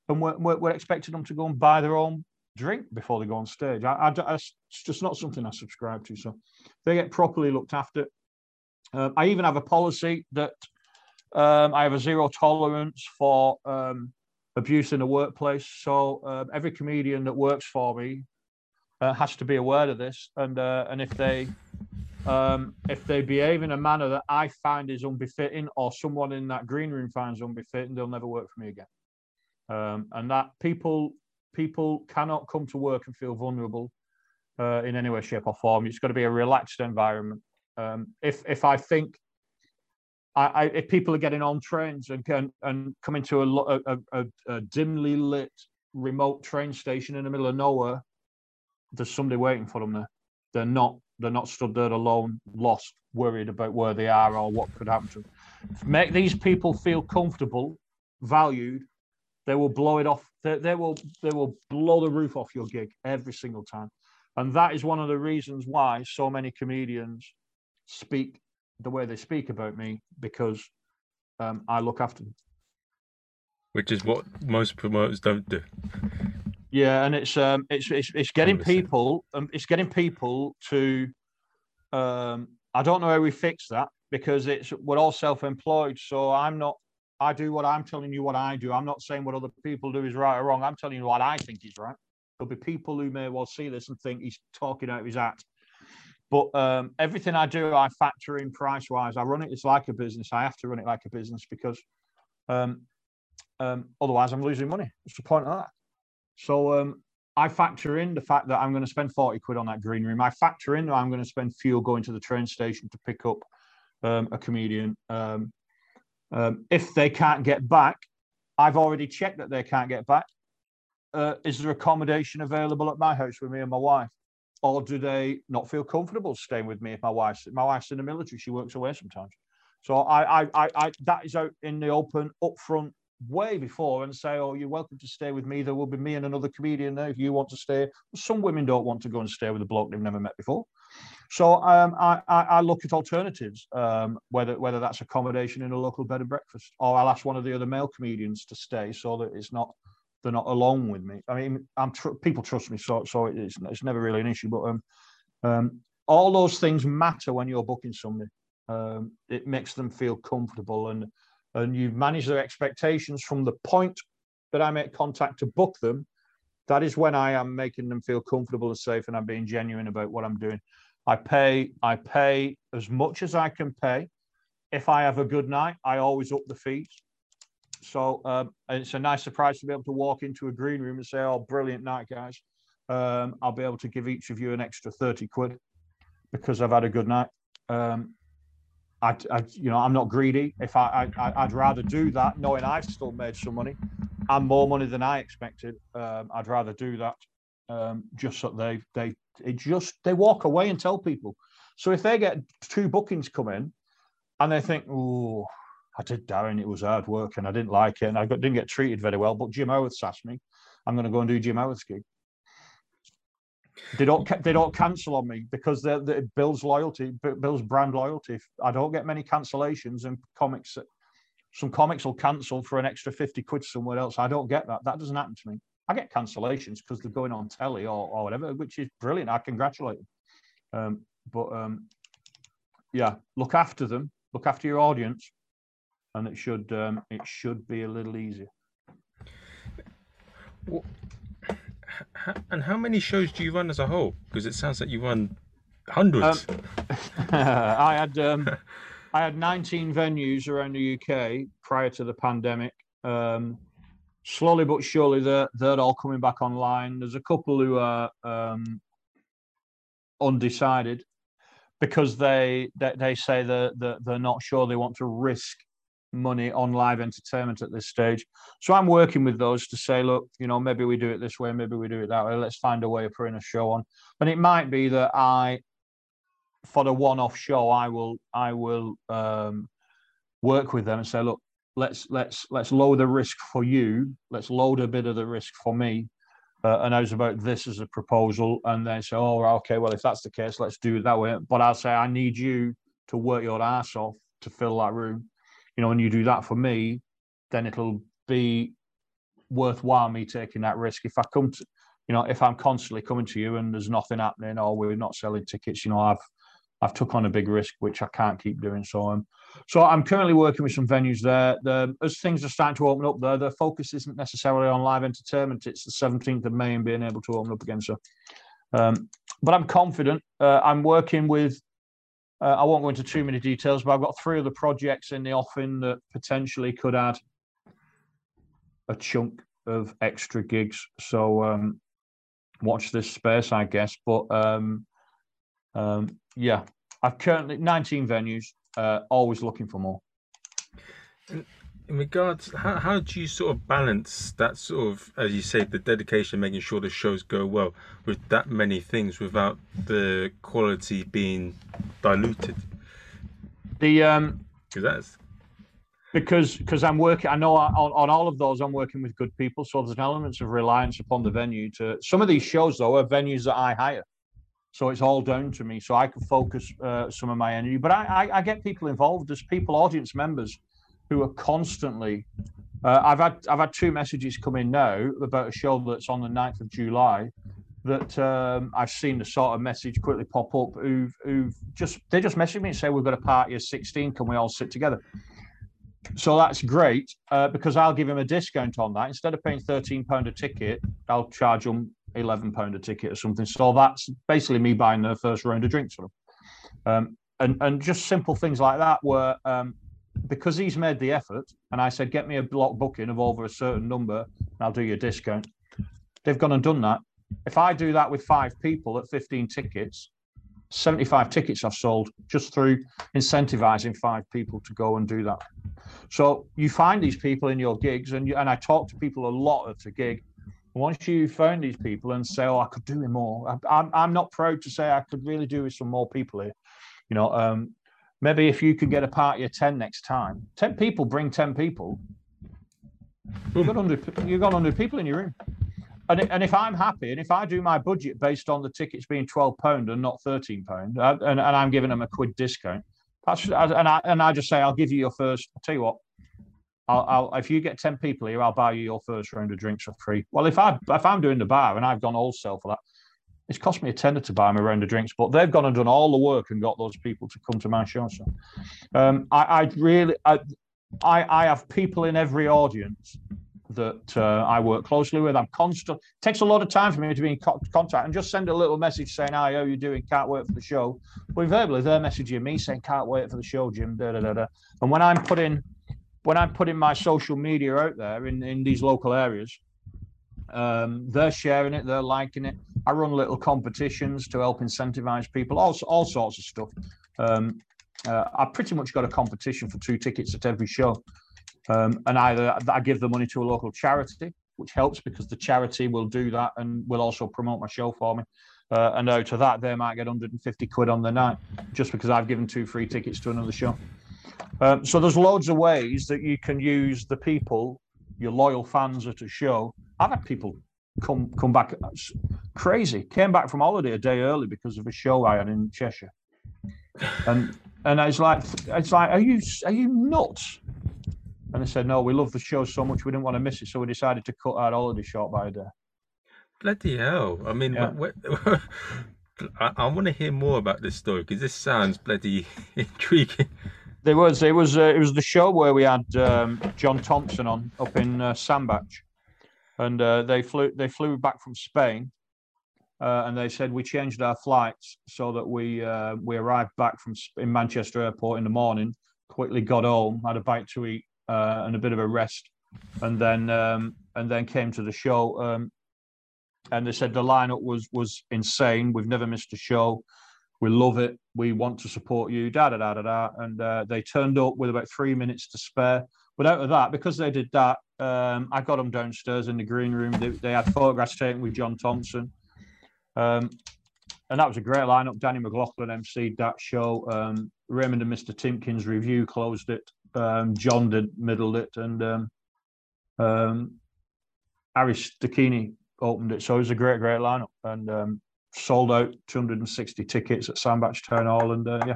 and we're, we're, we're expecting them to go and buy their own drink before they go on stage. I, I, I, it's just not something I subscribe to. So they get properly looked after. Uh, I even have a policy that um, I have a zero tolerance for um, abuse in the workplace. So uh, every comedian that works for me uh, has to be aware of this, and uh, and if they um, if they behave in a manner that I find is unbefitting, or someone in that green room finds unbefitting, they'll never work for me again. Um, and that people people cannot come to work and feel vulnerable uh, in any way, shape, or form. It's got to be a relaxed environment. Um, if if I think I, I, if people are getting on trains and can and coming to a, a, a, a, dimly lit remote train station in the middle of nowhere, there's somebody waiting for them there. They're not they're not stood there alone, lost, worried about where they are or what could happen to them. Make these people feel comfortable, valued. They will blow it off. They, they will they will blow the roof off your gig every single time, and that is one of the reasons why so many comedians speak the way they speak about me because um, I look after them. Which is what most promoters don't do. Yeah, and it's um, it's it's, it's getting people, um, it's getting people to. Um, I don't know how we fix that because it's we're all self-employed. So I'm not. I do what I'm telling you what I do. I'm not saying what other people do is right or wrong. I'm telling you what I think is right. There'll be people who may well see this and think he's talking out of his hat. But um, everything I do, I factor in price wise. I run it. It's like a business. I have to run it like a business because um, um, otherwise I'm losing money. What's the point of that? So um, I factor in the fact that I'm going to spend 40 quid on that green room. I factor in that I'm going to spend fuel going to the train station to pick up um, a comedian. Um, if they can't get back, I've already checked that they can't get back. Uh, is there accommodation available at my house with me and my wife? Or do they not feel comfortable staying with me if my wife's my wife's in the military? She works away sometimes. So I, I, I, I that is out in the open, upfront, way before, and say, "Oh, you're welcome to stay with me. There will be me and another comedian there if you want to stay." Some women don't want to go and stay with a bloke they've never met before. So um, I, I, I, look at alternatives, um, whether whether that's accommodation in a local bed and breakfast, or I'll ask one of the other male comedians to stay so that it's not they're not alone with me. I mean, I'm tr- people trust me, so so it's it's never really an issue. But um, um, all those things matter when you're booking somebody. Um, it makes them feel comfortable, and and you manage their expectations from the point that I make contact to book them. That is when I am making them feel comfortable and safe, and I'm being genuine about what I'm doing. I pay I pay as much as I can pay. If I have a good night, I always up the fees. So um, it's a nice surprise to be able to walk into a green room and say, "Oh, brilliant night, guys! Um, I'll be able to give each of you an extra thirty quid because I've had a good night." Um, I, I, you know, I'm not greedy. If I, I, would rather do that, knowing I've still made some money and more money than I expected. Um, I'd rather do that, um, just so they, they, it just they walk away and tell people. So if they get two bookings come in, and they think, "Oh, I did Darren. It was hard work and I didn't like it and I got, didn't get treated very well. But Jim Howarth asked me, I'm going to go and do Jim Howarth's gig. They don't they don't cancel on me because they, it builds loyalty, builds brand loyalty. I don't get many cancellations and comics. Some comics will cancel for an extra fifty quid somewhere else. I don't get that. That doesn't happen to me. I get cancellations because they're going on telly or, or whatever, which is brilliant. I congratulate them. Um, but um, yeah, look after them. Look after your audience and it should um, it should be a little easier. Well, and how many shows do you run as a whole? Because it sounds like you run hundreds. Um, I had um, I had 19 venues around the UK prior to the pandemic. Um, slowly but surely they're they're all coming back online. There's a couple who are um, undecided because they they, they say that they're, they're not sure they want to risk money on live entertainment at this stage. So I'm working with those to say, look, you know, maybe we do it this way, maybe we do it that way. Let's find a way of putting a show on. And it might be that I, for the one-off show, I will I will um, work with them and say, look, let's let's let's lower the risk for you. Let's load a bit of the risk for me. Uh, and I was about this as a proposal, and they say, "Oh, okay, well, if that's the case, let's do it that way." But I'll say, "I need you to work your ass off to fill that room." You know, when you do that for me, then it'll be worthwhile me taking that risk. If I come to, you know, if I'm constantly coming to you and there's nothing happening, or we're not selling tickets, you know, I've I've took on a big risk which I can't keep doing. So um, so I'm currently working with some venues there. The, as things are starting to open up there, the focus isn't necessarily on live entertainment. It's the 17th of May and being able to open up again. So, um, but I'm confident. Uh, I'm working with. Uh, I won't go into too many details, but I've got three other projects in the offing that potentially could add a chunk of extra gigs. So um, watch this space, I guess. But um, um, yeah, I've currently 19 venues uh, always looking for more. In, regards, how, how do you sort of balance that sort of, as you say, the dedication, making sure the shows go well with that many things without the quality being diluted? The um, because that's because because I'm working. I know I, on, on all of those I'm working with good people, so there's an element of reliance upon the venue. To some of these shows though are venues that I hire. So it's all down to me. So I can focus uh, some of my energy. But I, I, I, get people involved. as people, audience members, who are constantly. Uh, I've had I've had two messages come in now about a show that's on the 9th of July that um, I've seen the sort of message quickly pop up. Who've, who've just they just message me and say we've got a party of 16. Can we all sit together? So that's great uh, because I'll give him a discount on that. Instead of paying 13 pound a ticket, I'll charge them eleven pound a ticket or something. So that's basically me buying the first round of drinks for them. Um, and and just simple things like that were um, because he's made the effort, and I said, get me a block booking of over a certain number, and I'll do you a discount. They've gone and done that. If I do that with five people at 15 tickets, 75 tickets I've sold just through incentivizing five people to go and do that. So you find these people in your gigs, and you, and I talk to people a lot at a gig, once you phone these people and say, "Oh, I could do it more," I, am I'm not proud to say I could really do with some more people here. You know, um, maybe if you could get a party of ten next time, ten people bring ten people. You've got hundred. You've got hundred people in your room. And, and if I'm happy, and if I do my budget based on the tickets being twelve pound and not thirteen pound, uh, and, and I'm giving them a quid discount, that's and I and I just say I'll give you your first. I'll tell you what, I'll, I'll, if you get 10 people here, I'll buy you your first round of drinks for free. Well, if I if I'm doing the bar and I've gone all sell for that, it's cost me a tenner to buy me a round of drinks, but they've gone and done all the work and got those people to come to my show. So um, I, I, really I, I, I have people in every audience that uh, I work closely with. I'm constant. Takes a lot of time for me to be in co- contact and just send a little message saying, "Hi, how you doing? Can't wait for the show." But invariably, they're messaging me saying, "Can't wait for the show, Jim." Da, da, da, da. And when I'm putting when I'm putting my social media out there in, in these local areas, um, they're sharing it, they're liking it. I run little competitions to help incentivize people, all, all sorts of stuff. Um, uh, I pretty much got a competition for two tickets at every show. Um, and either I give the money to a local charity, which helps because the charity will do that and will also promote my show for me. Uh, and out of that, they might get 150 quid on the night just because I've given two free tickets to another show. Um, so there's loads of ways that you can use the people, your loyal fans at a show. I've had people come come back crazy, came back from holiday a day early because of a show I had in Cheshire, and and it's like it's like are you are you nuts? And they said no, we love the show so much we didn't want to miss it, so we decided to cut our holiday short by a day. Bloody hell! I mean, yeah. what, what, I, I want to hear more about this story because this sounds bloody intriguing. There was it was uh, it was the show where we had um, John Thompson on up in uh, Sandbach, and uh, they flew they flew back from Spain, uh, and they said we changed our flights so that we uh, we arrived back from in Manchester Airport in the morning, quickly got home, had a bite to eat uh, and a bit of a rest, and then um, and then came to the show. Um, and they said the lineup was was insane. We've never missed a show. We love it. We want to support you. Da da da da da. And uh, they turned up with about three minutes to spare. But out of that, because they did that, um, I got them downstairs in the green room. They, they had photographs taken with John Thompson. Um, and that was a great lineup. Danny McLaughlin emceed that show. Um, Raymond and Mr. Timpkins Revue closed it. Um, John did middled it, and um, um, Aris Dakini opened it. So it was a great, great lineup, and um, sold out 260 tickets at Sandbach Town Hall, and uh, yeah,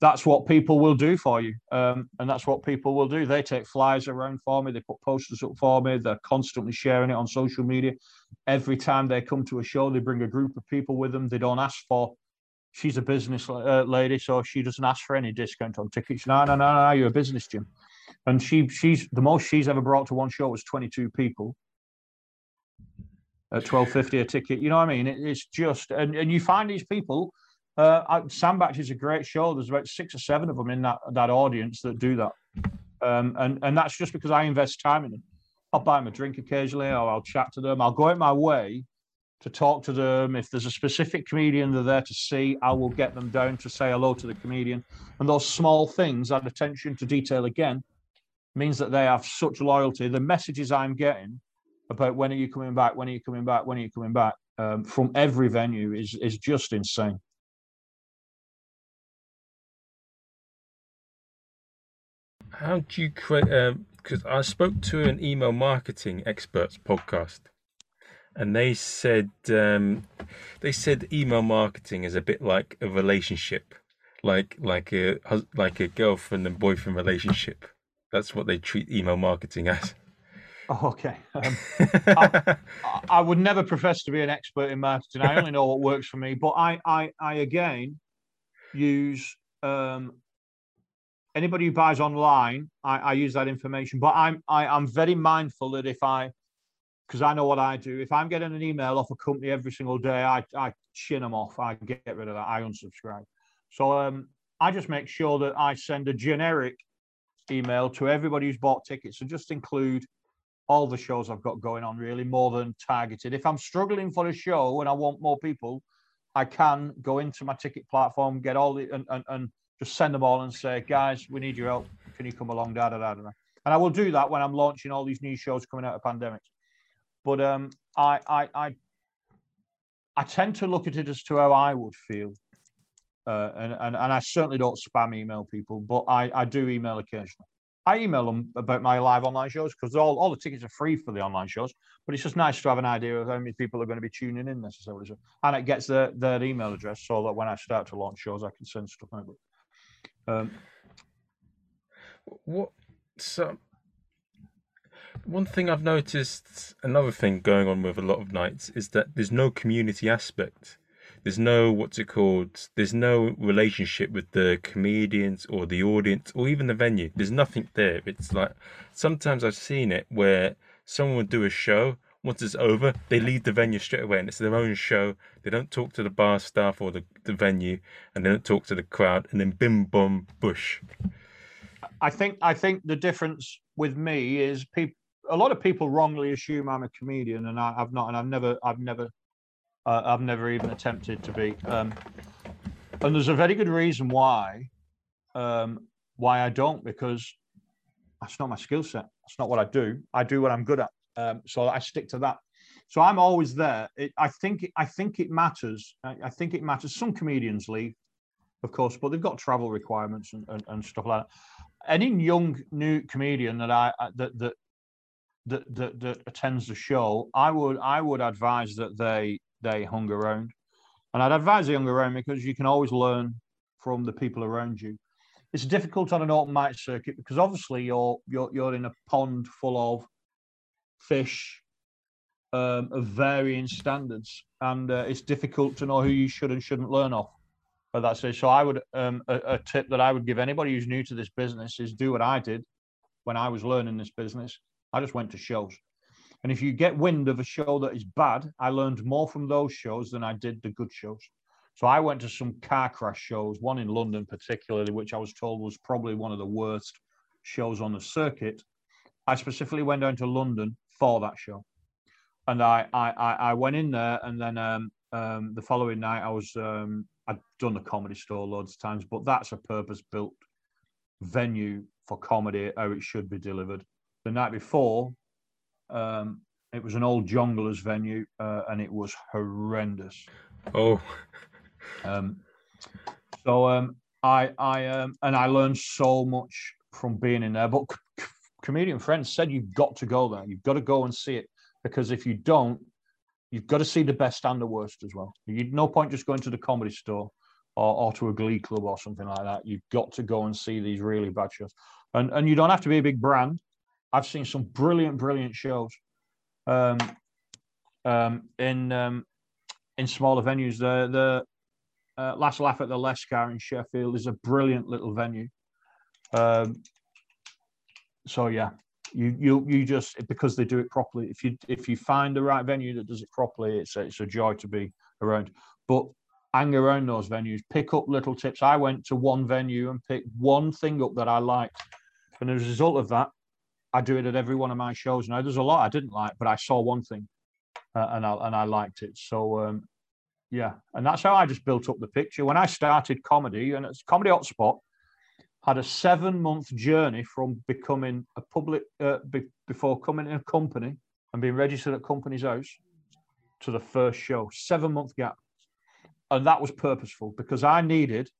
that's what people will do for you, um, and that's what people will do. They take flyers around for me, they put posters up for me, they're constantly sharing it on social media. Every time they come to a show, they bring a group of people with them. They don't ask for. She's a business uh, lady, so she doesn't ask for any discount on tickets. No, no, no, no, you're a business, Jim. And she, she's the most she's ever brought to one show was 22 people at 12.50 a ticket. You know what I mean? It, it's just, and, and you find these people. Uh, Sandbach is a great show. There's about six or seven of them in that that audience that do that, um, and and that's just because I invest time in them. I'll buy them a drink occasionally, or I'll chat to them. I'll go out my way to talk to them. If there's a specific comedian they're there to see, I will get them down to say hello to the comedian. And those small things, that attention to detail again, means that they have such loyalty. The messages I'm getting about when are you coming back, when are you coming back, when are you coming back um, from every venue is is just insane. How do you create? Because um, I spoke to an email marketing experts podcast, and they said um, they said email marketing is a bit like a relationship, like like a like a girlfriend and boyfriend relationship. That's what they treat email marketing as. Oh, okay. Um, I, I, would never profess to be an expert in marketing. I only know what works for me. But I, I, I again use um, anybody who buys online. I, I use that information. But I'm, I, I'm very mindful that if I, because I know what I do, if I'm getting an email off a company every single day, I, I chin them off. I get rid of that. I unsubscribe. So um, I just make sure that I send a generic email to everybody who's bought tickets and just include all the shows I've got going on, really, more than targeted. If I'm struggling for a show and I want more people, I can go into my ticket platform, get all the and, and, and just send them all and say, guys, we need your help. Can you come along? Da da da da. And I will do that when I'm launching all these new shows coming out of pandemics. But um, I, I, I, I tend to look at it as to how I would feel, uh, and, and and I certainly don't spam email people, but I, I do email occasionally. I email them about my live online shows because all, all the tickets are free for the online shows. But it's just nice to have an idea of how many people are going to be tuning in necessarily. And it gets their, their email address so that when I start to launch shows, I can send stuff out. Um, what so one thing I've noticed, another thing going on with a lot of nights is that there's no community aspect. There's no what's it called there's no relationship with the comedians or the audience or even the venue. There's nothing there. It's like sometimes i've seen it where someone would do a show once it's over they leave the venue straight away and it's their own show they don't talk to the bar staff or the, the venue and they don't talk to the crowd and then bim bum bush i think i think the difference with me is people a lot of people wrongly assume i'm a comedian and I, have not and i've never i've never uh, I've never even attempted to be. Um, and there's a very good reason why um, why I don't because that's not my skill set. That's not what I do. I do what I'm good at. Um, so I stick to that. So I'm always there. It, I think I think it matters. I, I, think it matters. Some comedians leave, of course, but they've got travel requirements and, and, and stuff like that. Any young new comedian that I that that that, that, that attends the show, I would I would advise that they they hung around. And I'd advise they hung around because you can always learn from the people around you. It's difficult on an open mic circuit because obviously you're you're you're in a pond full of fish um, of varying standards, and uh, it's difficult to know who you should and shouldn't learn off. But that's it. So I would um, a, a tip that I would give anybody who's new to this business is do what I did when I was learning this business. I just went to shows. And if you get wind of a show that is bad, I learned more from those shows than I did the good shows. So I went to some car crash shows, one in London particularly, which I was told was probably one of the worst shows on the circuit. I specifically went down to London, for that show, and I I I went in there, and then um, um, the following night I was um, I'd done the comedy store loads of times, but that's a purpose built venue for comedy how it should be delivered. The night before, um, it was an old Jongleurs venue, uh, and it was horrendous. Oh. Um, so um, I I um, and I learned so much from being in there. But comedian friends said you've got to go there. You've got to go and see it because if you don't, you've got to see the best and the worst as well. You no point just going to the comedy store or, or to a glee club or something like that. You've got to go and see these really bad shows. And and you don't have to be a big brand. I've seen some brilliant, brilliant shows. Um, um, in um, in smaller venues. The the uh, Last Laugh at the Lescar in Sheffield is a brilliant little venue. Um, so yeah, you you you just because they do it properly. If you if you find the right venue that does it properly, it's a, it's a joy to be around. But hang around those venues, pick up little tips. I went to one venue and picked one thing up that I liked, and as a result of that, I do it at every one of my shows. Now there's a lot I didn't like, but I saw one thing, uh, and I and I liked it. So um, yeah, and that's how I just built up the picture. When I started comedy, and it's Comedy Hotspot had a seven month journey from becoming a public uh, be, before coming in a company and being registered at Companies House to the first show. Seven month gap, and that was purposeful because I needed.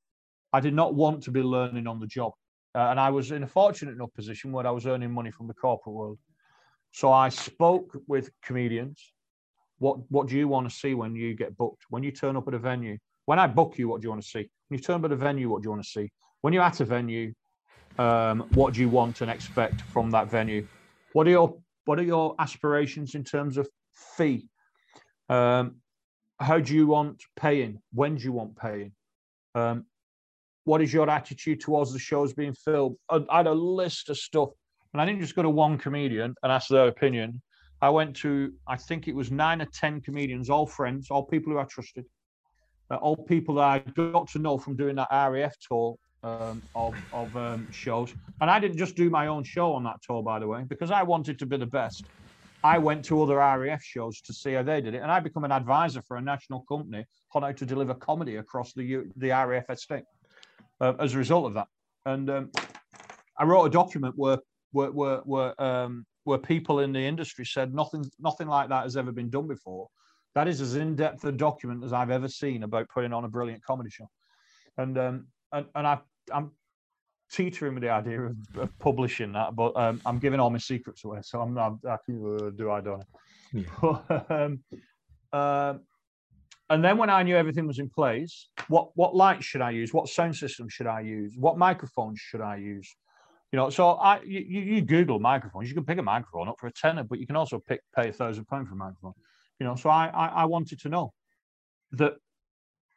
I did not want to be learning on the job, uh, and I was in a fortunate enough position where I was earning money from the corporate world. So I spoke with comedians what what do you want to see when you get booked? When you turn up at a venue? When I book you, what do you want to see? When you turn up at a venue, what do you want to see? When you're at a venue, um, what do you want and expect from that venue? What are your what are your aspirations in terms of fee? Um, how do you want paying? When do you want paying? Um, what is your attitude towards the shows being filmed? I, had a list of stuff, and I didn't just go to one comedian and ask their opinion. I went to, I think it was nine or 10 comedians, all friends, all people who I trusted, uh, all people that I got to know from doing that RAF tour um, of, of um, shows. And I didn't just do my own show on that tour, by the way, because I wanted to be the best. I went to other RAF shows to see how they did it. And I become an advisor for a national company on how to deliver comedy across the, the RAF estate uh, as a result of that. And um, I wrote a document where, where, where, where um, where people in the industry said nothing nothing like that has ever been done before. That is as in depth a document as I've ever seen about putting on a brilliant comedy show, and um, and and I I'm teetering with the idea of, of publishing that, but um, I'm giving all my secrets away, so I'm not. I can, uh, do I don't. Yeah. um, uh, and then when I knew everything was in place, what what lights should I use? What sound system should I use? What microphones should I use? You know, so I you, you Google microphones, you can pick a microphone up for a tenner, but you can also pick pay a thousand pounds for a microphone. You know, so I, I I wanted to know that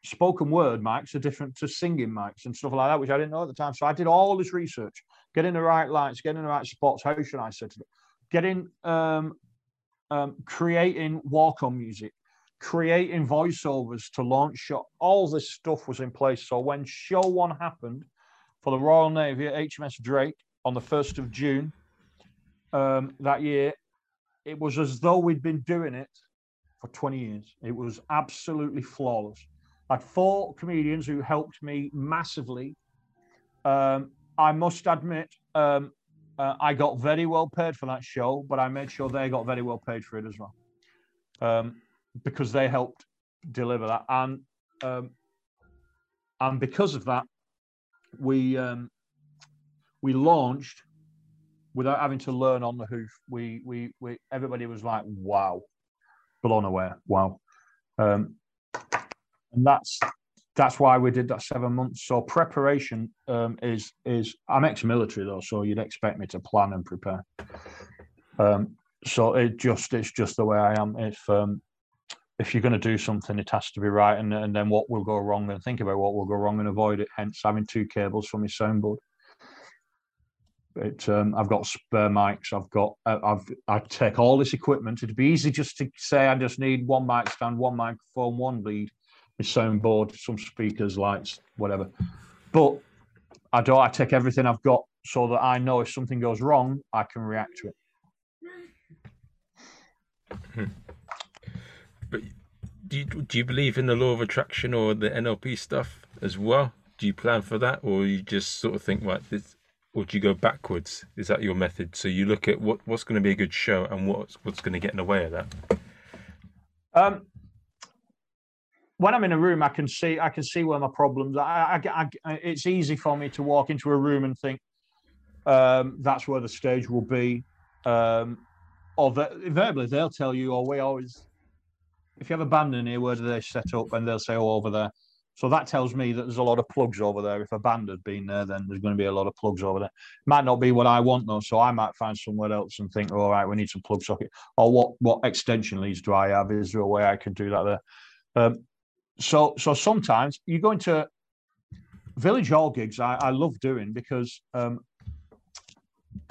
spoken word mics are different to singing mics and stuff like that, which I didn't know at the time. So I did all this research, getting the right lights, getting the right spots. How should I set it? Getting um, um, creating walk-on music, creating voiceovers to launch shot. All this stuff was in place. So when show one happened for the Royal Navy at HMS Drake, on the 1st of June um, that year, it was as though we'd been doing it for 20 years. It was absolutely flawless. I had four comedians who helped me massively. Um, I must admit, um, uh, I got very well paid for that show, but I made sure they got very well paid for it as well, um, because they helped deliver that. And um, and because of that, we um, we launched without having to learn on the hoof. We we we everybody was like, wow, blown away, wow, um, and that's that's why we did that seven months. So preparation um, is is I'm ex-military though, so you'd expect me to plan and prepare. Um, so it just it's just the way I am. If um, if you're going to do something, it has to be right, and, and then what will go wrong, and think about what will go wrong and avoid it. Hence, having two cables from your soundboard. It, um, I've got spare mics. I've got. I've. I take all this equipment. It'd be easy just to say I just need one mic stand, one microphone, one lead, my soundboard, some speakers, lights, whatever. But I don't. I take everything I've got so that I know if something goes wrong, I can react to it. But do you, do you believe in the law of attraction or the NLP stuff as well? Do you plan for that, or you just sort of think, right, this, or do you go backwards? Is that your method? So you look at what what's going to be a good show and what's what's going to get in the way of that. Um, when I'm in a room, I can see I can see where my problems. I, I, I, it's easy for me to walk into a room and think um, that's where the stage will be, um, or verbally they'll tell you, or we always, if you have a band in here, where do they set up? And they'll say, oh, over there. So that tells me that there's a lot of plugs over there. If a band had been there, then there's going to be a lot of plugs over there. Might not be what I want though, so I might find somewhere else and think, all right, we need some plug socket. Or what what extension leads do I have? Is there a way I can do that there? Um, so so sometimes you go into village hall gigs. I, I love doing because um,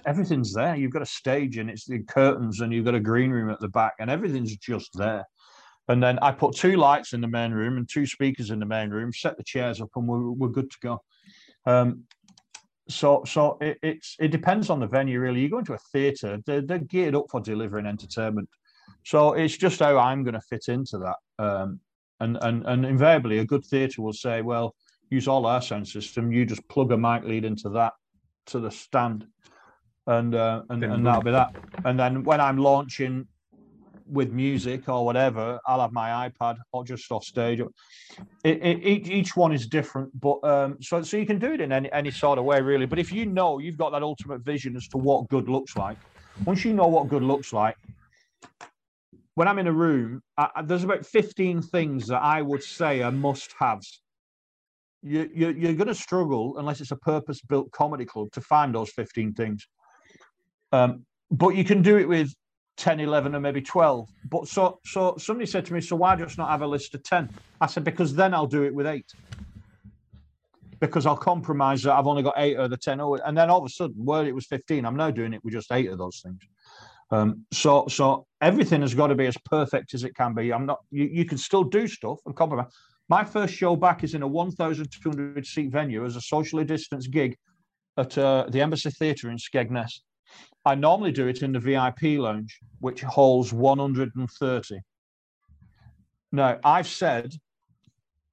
everything's there. You've got a stage and it's the curtains, and you've got a green room at the back, and everything's just there. And then I put two lights in the main room and two speakers in the main room, set the chairs up, and we're, we're good to go. Um, so so it, it's it depends on the venue really. You go into a theatre, they're, they're geared up for delivering entertainment. So it's just how I'm going to fit into that. Um, and and and invariably, a good theatre will say, well, use all our sound system. You just plug a mic lead into that to the stand, and uh, and, and that'll be that. And then when I'm launching with music or whatever, I'll have my iPad or just off stage. It, it, each, each one is different, but um, so so you can do it in any, any sort of way, really. But if you know you've got that ultimate vision as to what good looks like, once you know what good looks like, when I'm in a room, there's about 15 things that I would say are must-haves. You, you, you're going to struggle unless it's a purpose-built comedy club to find those 15 things. Um, but you can do it with 10, 11, or maybe 12. But so so somebody said to me, so why just not have a list of 10? I said, because then I'll do it with eight. Because I'll compromise that I've only got eight of the 10. And then all of a sudden, where it was 15, I'm now doing it with just eight of those things. Um, so so everything has got to be as perfect as it can be. I'm not you, you can still do stuff and compromise. My first show back is in a 1,200 seat venue as a socially distanced gig at uh, the Embassy Theatre in Skegness. I normally do it in the VIP lounge, which holds 130. Now, I've said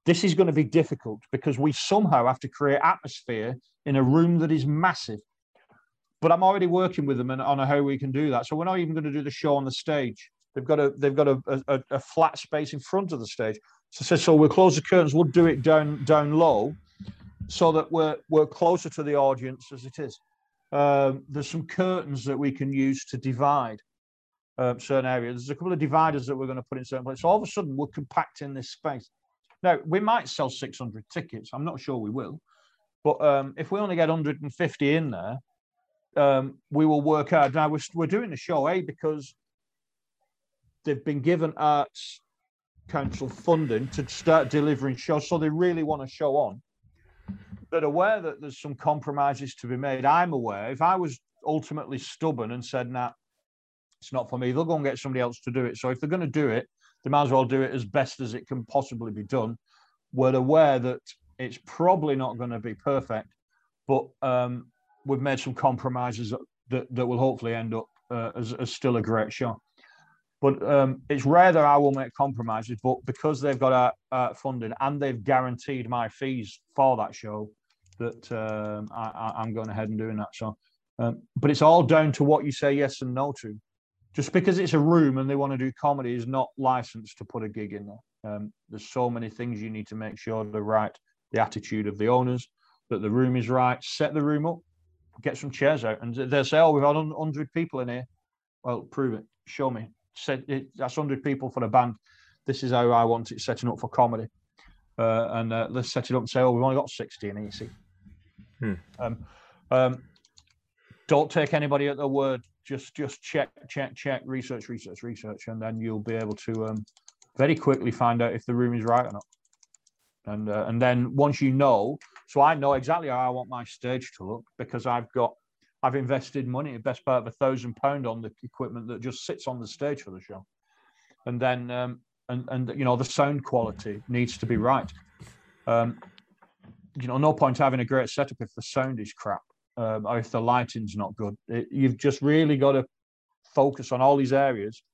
this is going to be difficult because we somehow have to create atmosphere in a room that is massive. But I'm already working with them on how we can do that. So we're not even going to do the show on the stage. They've got a they've got a, a, a flat space in front of the stage. So I said, so we'll close the curtains. We'll do it down down low, so that we're we're closer to the audience as it is. Um, there's some curtains that we can use to divide um, certain areas. There's a couple of dividers that we're going to put in certain places. So all of a sudden, we're compacting this space. Now, we might sell 600 tickets. I'm not sure we will. But um, if we only get 150 in there, um, we will work out. Now, we're, we're doing the show, A, because they've been given Arts Council funding to start delivering shows. So they really want to show on that aware that there's some compromises to be made. I'm aware if I was ultimately stubborn and said, nah, it's not for me, they'll go and get somebody else to do it. So if they're going to do it, they might as well do it as best as it can possibly be done. We're aware that it's probably not going to be perfect, but um, we've made some compromises that, that will hopefully end up uh, as, as still a great show. But um, it's rare that I will make compromises, but because they've got our funding and they've guaranteed my fees for that show, that um, I, am going ahead and doing that. So, um, but it's all down to what you say yes and no to. Just because it's a room and they want to do comedy is not licensed to put a gig in there. Um, there's so many things you need to make sure they're right. The attitude of the owners, that the room is right. Set the room up, get some chairs out, and they'll say, "Oh, we've had 100 people in here." Well, prove it. Show me. Said that's 100 people for a band. This is how I want it setting up for comedy. Uh, and uh, let's set it up and say, "Oh, we've only got 60 in here." See, Hmm. Um, um, don't take anybody at their word. Just just check, check, check, research, research, research, and then you'll be able to um, very quickly find out if the room is right or not. And uh, and then once you know, so I know exactly how I want my stage to look because I've got I've invested money, best part of a thousand pound on the equipment that just sits on the stage for the show. And then um, and and you know the sound quality needs to be right. Um, you know, no point having a great setup if the sound is crap um, or if the lighting's not good. It, you've just really got to focus on all these areas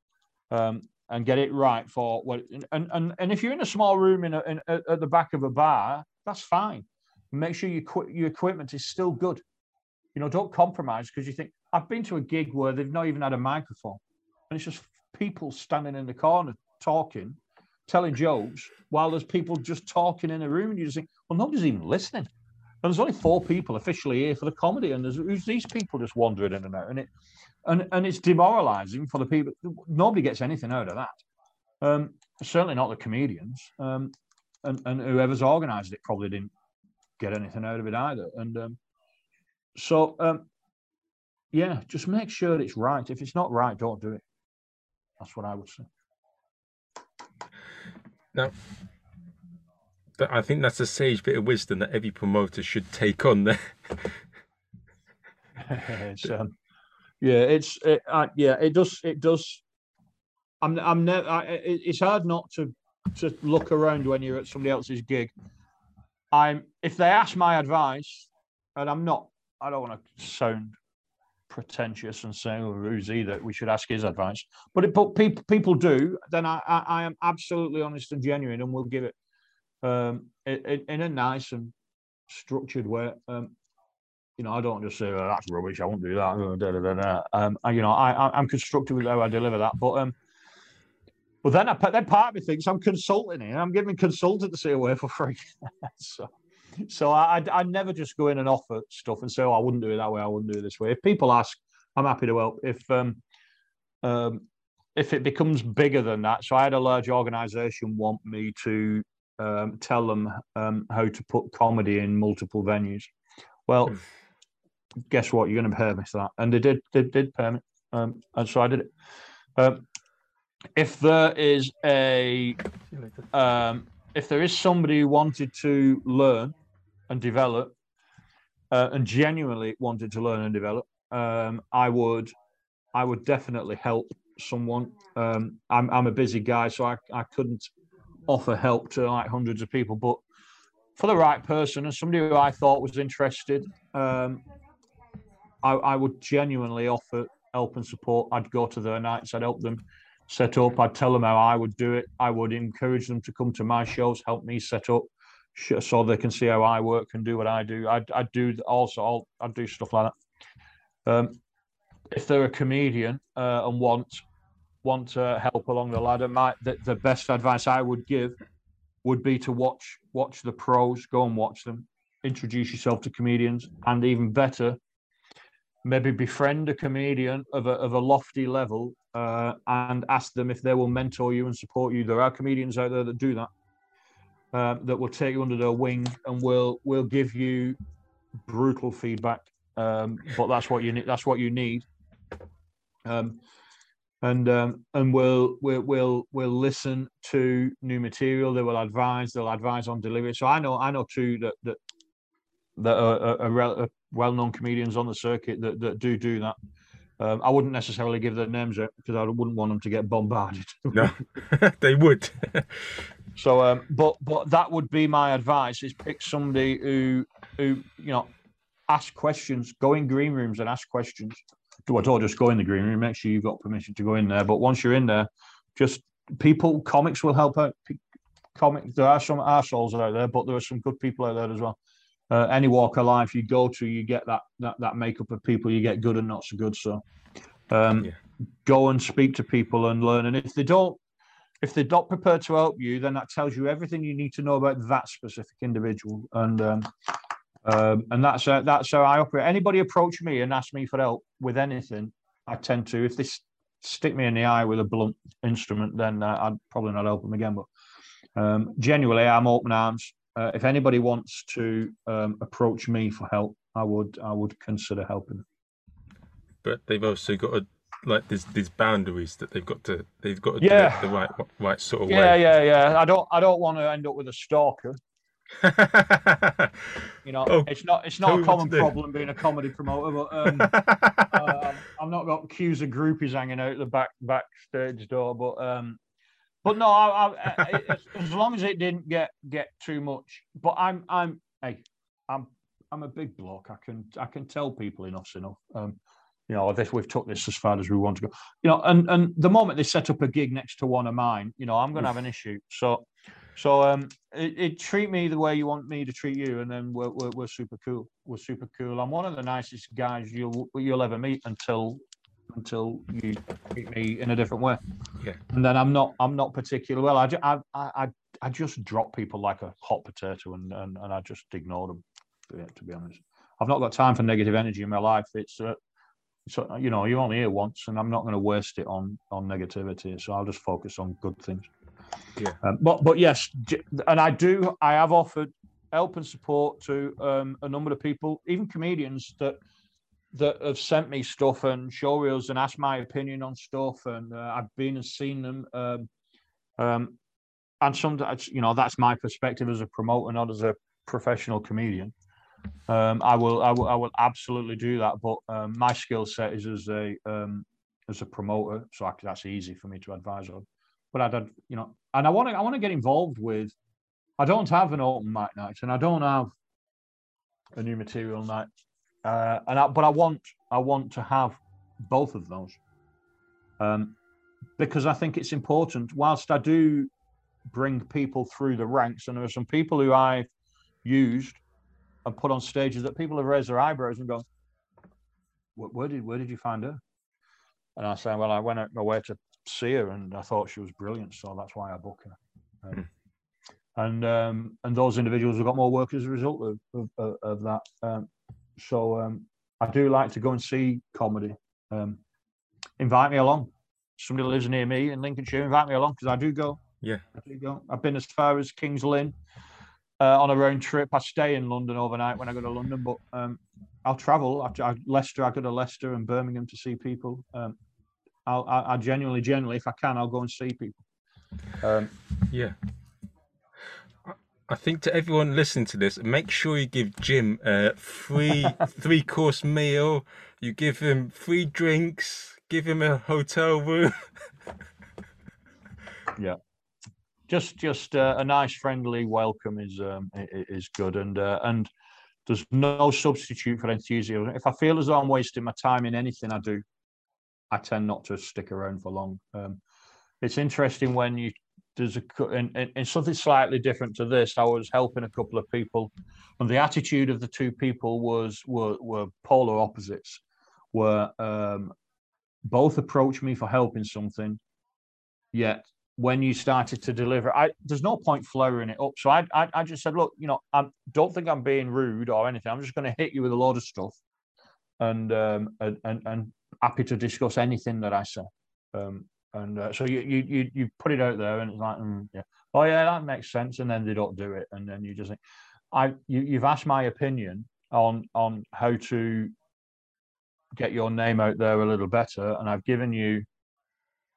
um, and get it right for what. And and and if you're in a small room in, a, in at the back of a bar, that's fine. Make sure your your equipment is still good. You know, don't compromise because you think I've been to a gig where they've not even had a microphone, and it's just people standing in the corner talking, telling jokes while there's people just talking in a room, and you just think, well, nobody's even listening. And there's only four people officially here for the comedy, and there's who's these people just wandering in and out, and it and and it's demoralising for the people. Nobody gets anything out of that. Um, certainly not the comedians, um, and and whoever's organised it probably didn't get anything out of it either. And um, so, um, yeah, just make sure it's right. If it's not right, don't do it. That's what I would say. Now, I think that's a sage bit of wisdom that every promoter should take on there. it's, um, yeah, it's it, uh, yeah, it does it does. I'm I'm never. It, it's hard not to to look around when you're at somebody else's gig. I'm if they ask my advice, and I'm not. I don't want to sound pretentious and say oh, who's either. We should ask his advice, but it, but people people do. Then I, I, I am absolutely honest and genuine, and will give it um, in, in a nice and structured way. Um, you know, I don't just say oh, that's rubbish. I won't do that. Um, you know, I, I'm constructive with how I deliver that. But um, but then I then part of me thinks I'm consulting here. I'm giving consultancy away for free. so so I, I, I never just go in and offer stuff and say, oh, I wouldn't do it that way. I wouldn't do it this way. If people ask, I'm happy to help. If um, um, if it becomes bigger than that, so I had a large organisation want me to um, tell them um, how to put comedy in multiple venues. Well, hmm. guess what? You're going to pay me that, and they did. They did permit, um, and so I did it. Um, if there is a, um, if there is somebody who wanted to learn and develop, uh, and genuinely wanted to learn and develop, um, I would, I would definitely help someone. Um, I'm I'm a busy guy, so I, I couldn't offer help to like hundreds of people. But for the right person and somebody who I thought was interested, um, I, I, would genuinely offer help and support. I'd go to their nights, I'd help them set up, I'd tell them how I would do it. I would encourage them to come to my shows, help me set up so they can see how I work and do what I do. I'd, I'd do also, i would do stuff like that. Um, if they're a comedian uh, and want want to help along the ladder, my the, the best advice I would give would be to watch watch the pros, go and watch them, introduce yourself to comedians, and even better, maybe befriend a comedian of a of a lofty level uh, and ask them if they will mentor you and support you. There are comedians out there that do that. Uh, that will take you under their wing and will will give you brutal feedback. Um, but that's what you need. That's what you need. Um, and um, and we'll we'll we'll we'll listen to new material. They will advise. They'll advise on delivery. So I know I know too that that that are, are, are well-known comedians on the circuit that, that do do that. Um, I wouldn't necessarily give their names out because I wouldn't want them to get bombarded. no, they would. so, um, but but that would be my advice: is pick somebody who who you know ask questions, go in green rooms and ask questions do I don't just go in the green room. Make sure you've got permission to go in there. But once you're in there, just people, comics will help out. Comic, there are some assholes out there, but there are some good people out there as well. Uh, any walk of life you go to, you get that that that makeup of people. You get good and not so good. So, um, yeah. go and speak to people and learn. And if they don't, if they're not prepared to help you, then that tells you everything you need to know about that specific individual. And um, um, and that's uh, that's how I operate. Anybody approach me and ask me for help with anything, I tend to. If they stick me in the eye with a blunt instrument, then uh, I'd probably not help them again. But um, genuinely, I'm open arms. Uh, if anybody wants to um, approach me for help, I would I would consider helping. But they've also got a like there's these boundaries that they've got to they've got to yeah. do it the right right sort of yeah, way. Yeah, yeah, yeah. I don't I don't want to end up with a stalker you know, oh, it's not it's not a common problem being a comedy promoter, but um, uh, I've not got queues of groupies hanging out the back backstage door. But um, but no, I, I, as, as long as it didn't get get too much. But I'm I'm hey, I'm I'm a big bloke. I can I can tell people enough's enough. Um, you know, this we've took this as far as we want to go. You know, and and the moment they set up a gig next to one of mine, you know, I'm going to have an issue. So, so um, it, it, treat me the way you want me to treat you, and then we're, we're, we're super cool. We're super cool. I'm one of the nicest guys you'll you'll ever meet until until you treat me in a different way. Yeah. And then I'm not I'm not particular. Well, I just I I I just drop people like a hot potato, and and, and I just ignore them. yeah, To be honest, I've not got time for negative energy in my life. It's uh, so you know you're only here once, and I'm not going to waste it on on negativity. So I'll just focus on good things. Yeah. Um, but but yes, and I do. I have offered help and support to um, a number of people, even comedians that that have sent me stuff and show showreels and asked my opinion on stuff, and uh, I've been and seen them. Um, um, and sometimes, you know, that's my perspective as a promoter, not as a professional comedian. Um, I will, I will, I will absolutely do that. But um, my skill set is as a um, as a promoter, so I, that's easy for me to advise on. But I don't, you know, and I want to, I want to get involved with. I don't have an open mic night, and I don't have a new material night, uh, and I, but I want, I want to have both of those, um, because I think it's important. Whilst I do bring people through the ranks, and there are some people who I've used and put on stages that people have raised their eyebrows and gone, "Where did where did you find her?" And I say, "Well, I went out my way to see her, and I thought she was brilliant, so that's why I booked her." Um, mm. And um, and those individuals have got more work as a result of of, of that. Um, so um, I do like to go and see comedy. Um, invite me along. Somebody lives near me in Lincolnshire. Invite me along because I do go. Yeah, I do go. I've been as far as Kings Lynn uh, on a round trip. I stay in London overnight when I go to London, but um, I'll travel. I, I, Leicester, I go to Leicester and Birmingham to see people. Um, I'll, I, I, genuinely, generally, if I can, I'll go and see people. Um, yeah. I think to everyone listening to this, make sure you give Jim a free three course meal. You give him free drinks. Give him a hotel room. yeah just just uh, a nice friendly welcome is um, is good and uh, and there's no substitute for enthusiasm if i feel as though i'm wasting my time in anything i do i tend not to stick around for long um, it's interesting when you there's a in, in, something slightly different to this i was helping a couple of people and the attitude of the two people was were, were polar opposites were um, both approached me for help in something yet when you started to deliver, I there's no point flowering it up. So I I, I just said, look, you know, I don't think I'm being rude or anything. I'm just going to hit you with a load of stuff, and um and and, and happy to discuss anything that I say. Um, and uh, so you, you you you put it out there, and it's like, mm, yeah, oh yeah, that makes sense. And then they don't do it, and then you just think, I you, you've asked my opinion on on how to get your name out there a little better, and I've given you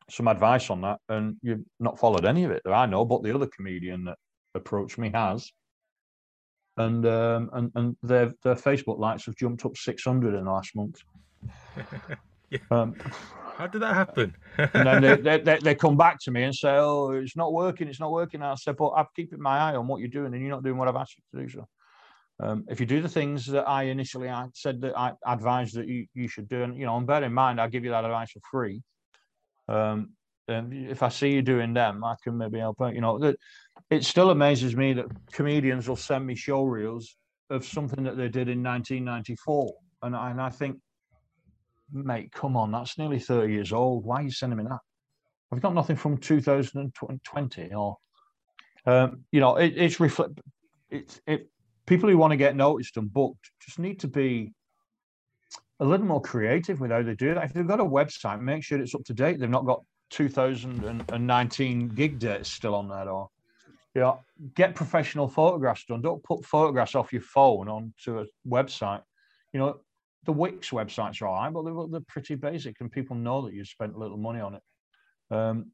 some advice on that, and you've not followed any of it that I know. But the other comedian that approached me has, and um, and and their their Facebook likes have jumped up six hundred in the last month. yeah. um, How did that happen? and then they, they, they, they, come back to me and say, "Oh, it's not working. It's not working." And I said, "But I'm keeping my eye on what you're doing, and you're not doing what I've asked you to do." So. Um, if you do the things that I initially I said that I advised that you, you should do, and you know, and bear in mind, I give you that advice for free. Um, if I see you doing them, I can maybe help out. You know, it still amazes me that comedians will send me show reels of something that they did in 1994, and I, and I think, mate, come on, that's nearly 30 years old. Why are you sending me that? I've got nothing from 2020 or, um, you know, it, it's reflect. It's it. People who want to get noticed and booked just need to be a little more creative with how they do that. If they've got a website, make sure it's up to date. They've not got 2019 gig dates still on there, or you know, get professional photographs done. Don't put photographs off your phone onto a website. You know, the Wix websites are all right, but they're, they're pretty basic, and people know that you spent a little money on it. Um,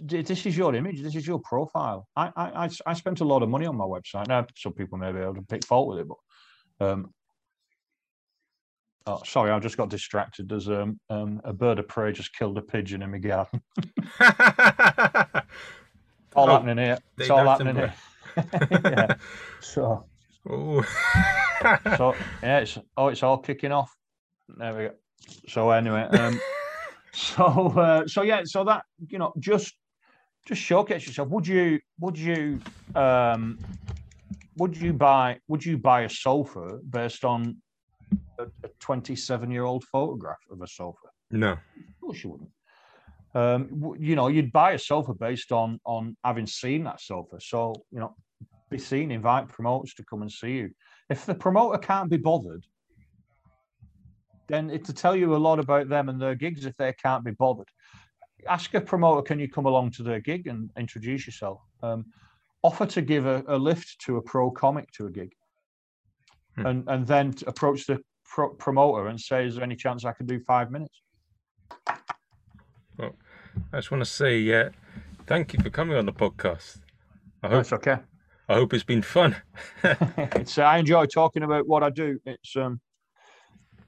this is your image. This is your profile. I, I I spent a lot of money on my website. Now, some people may be able to pick fault with it, but um, Oh, sorry, I just got distracted. There's um, um, a bird of prey just killed a pigeon in my garden. It's all oh, happening here. It's all happening here. yeah. So. so yeah, it's oh, it's all kicking off. There we go. So anyway, um, so uh, so yeah, so that you know, just just showcase yourself. Would you would you um, would you buy would you buy a sofa based on a 27 year old photograph of a sofa? No. Of course you wouldn't. Um, you know, you'd buy a sofa based on on having seen that sofa. So you know, be seen, invite promoters to come and see you. If the promoter can't be bothered, then it's to tell you a lot about them and their gigs if they can't be bothered. Ask a promoter, can you come along to their gig and introduce yourself? Um, offer to give a, a, lift to a pro comic to a gig, hmm. and and then approach the pro- promoter and say, "Is there any chance I can do five minutes?" Well, I just want to say, yeah, thank you for coming on the podcast. I hope, That's okay. I hope it's been fun. it's I enjoy talking about what I do. It's um,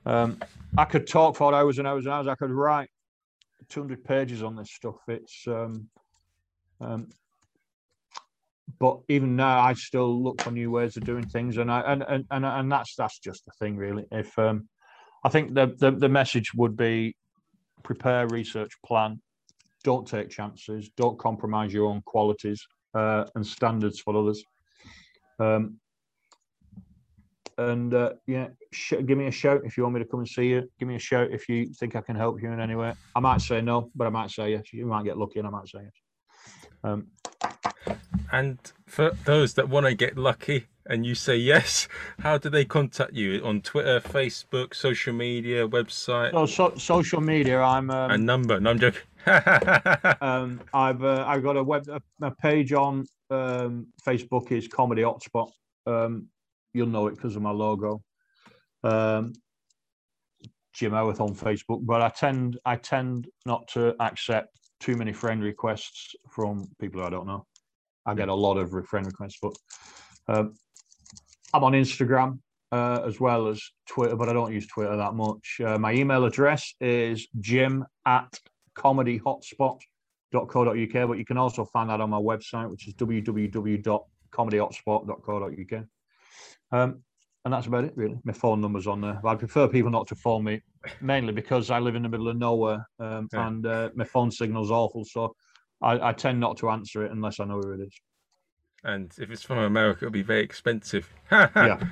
um, I could talk for hours and hours and hours. I could write 200 pages on this stuff. It's um, um, but even now, I still look for new ways of doing things, and I and and and, and that's that's just the thing, really. If um, I think the, the the message would be prepare, research, plan, don't take chances, don't compromise your own qualities uh, and standards for others. Um, and uh, yeah, sh- give me a shout if you want me to come and see you. Give me a shout if you think I can help you in any way. I might say no, but I might say yes. You might get lucky, and I might say yes. Um, and for those that want to get lucky and you say yes, how do they contact you on Twitter, Facebook, social media, website? So, so social media, I'm um, a number. No, I'm joking. um, I've uh, I've got a web a, a page on um, Facebook is Comedy Hotspot. Um, you'll know it because of my logo. Um, Jim Howarth on Facebook, but I tend I tend not to accept too many friend requests from people I don't know. I get a lot of friend requests, but um, I'm on Instagram uh, as well as Twitter, but I don't use Twitter that much. Uh, my email address is jim at comedyhotspot.co.uk, but you can also find that on my website, which is www.comedyhotspot.co.uk. Um, and that's about it, really. My phone number's on there. But I prefer people not to phone me, mainly because I live in the middle of nowhere um, yeah. and uh, my phone signal's awful. So I, I, tend not to answer it unless I know who it is. And if it's from America, it'll be very expensive. yeah.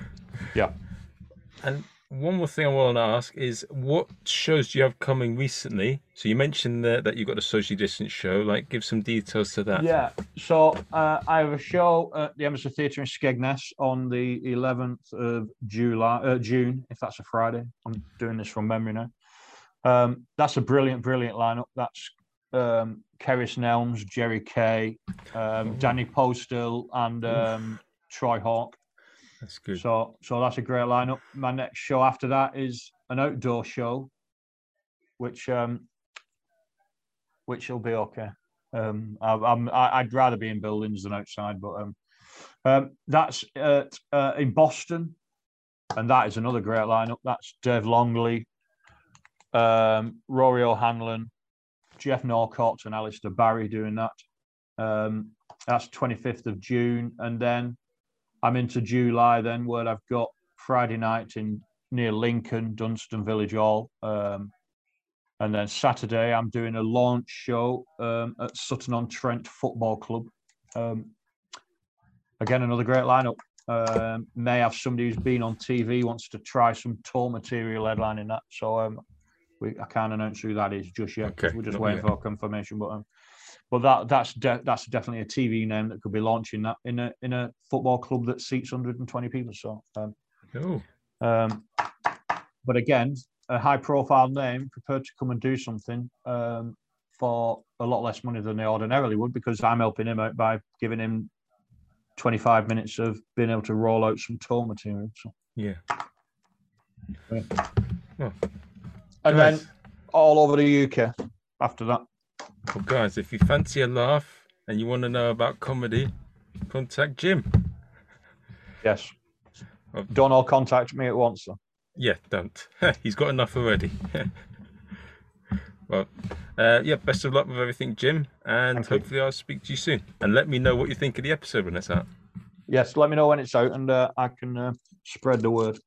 Yeah. And one more thing I want to ask is what shows do you have coming recently? So you mentioned that, that you've got a socially distant show. Like, give some details to that. Yeah. So uh, I have a show at the Emerson Theatre in Skegness on the 11th of July, uh, June, if that's a Friday. I'm doing this from memory now. Um, that's a brilliant, brilliant lineup. That's um, Kerris Nelms, Jerry Kay, um, Danny Postal, and um, Troy Hawke. That's good. So, so that's a great lineup. My next show after that is an outdoor show, which um, which will be okay. Um, I, I'm I'd rather be in buildings than outside, but um, um, that's at, uh, in Boston, and that is another great lineup. That's Dave Longley, um, Rory O'Hanlon, Geoff Norcott, and Alistair Barrie doing that. Um, that's 25th of June, and then I'm into July then, where I've got Friday night in near Lincoln, Dunston Village Hall. Um, and then Saturday, I'm doing a launch show um, at Sutton on Trent Football Club. Um, again, another great lineup. Um, may have somebody who's been on TV wants to try some tour material headlining that. So um, we, I can't announce who that is just yet. Okay. We're just waiting for confirmation. But but that that's de- that's definitely a TV name that could be launching that in a in a football club that seats 120 people. So, um, oh. um, but again, a high profile name prepared to come and do something um, for a lot less money than they ordinarily would because I'm helping him out by giving him 25 minutes of being able to roll out some tour material. So. Yeah. yeah. And nice. then all over the UK after that. Well, guys, if you fancy a laugh and you want to know about comedy, contact Jim. Yes. Don't all contact me at once, though. Yeah, don't. He's got enough already. well, uh, yeah, best of luck with everything, Jim, and Thank hopefully you. I'll speak to you soon. And let me know what you think of the episode when it's out. Yes, let me know when it's out, and uh, I can uh, spread the word.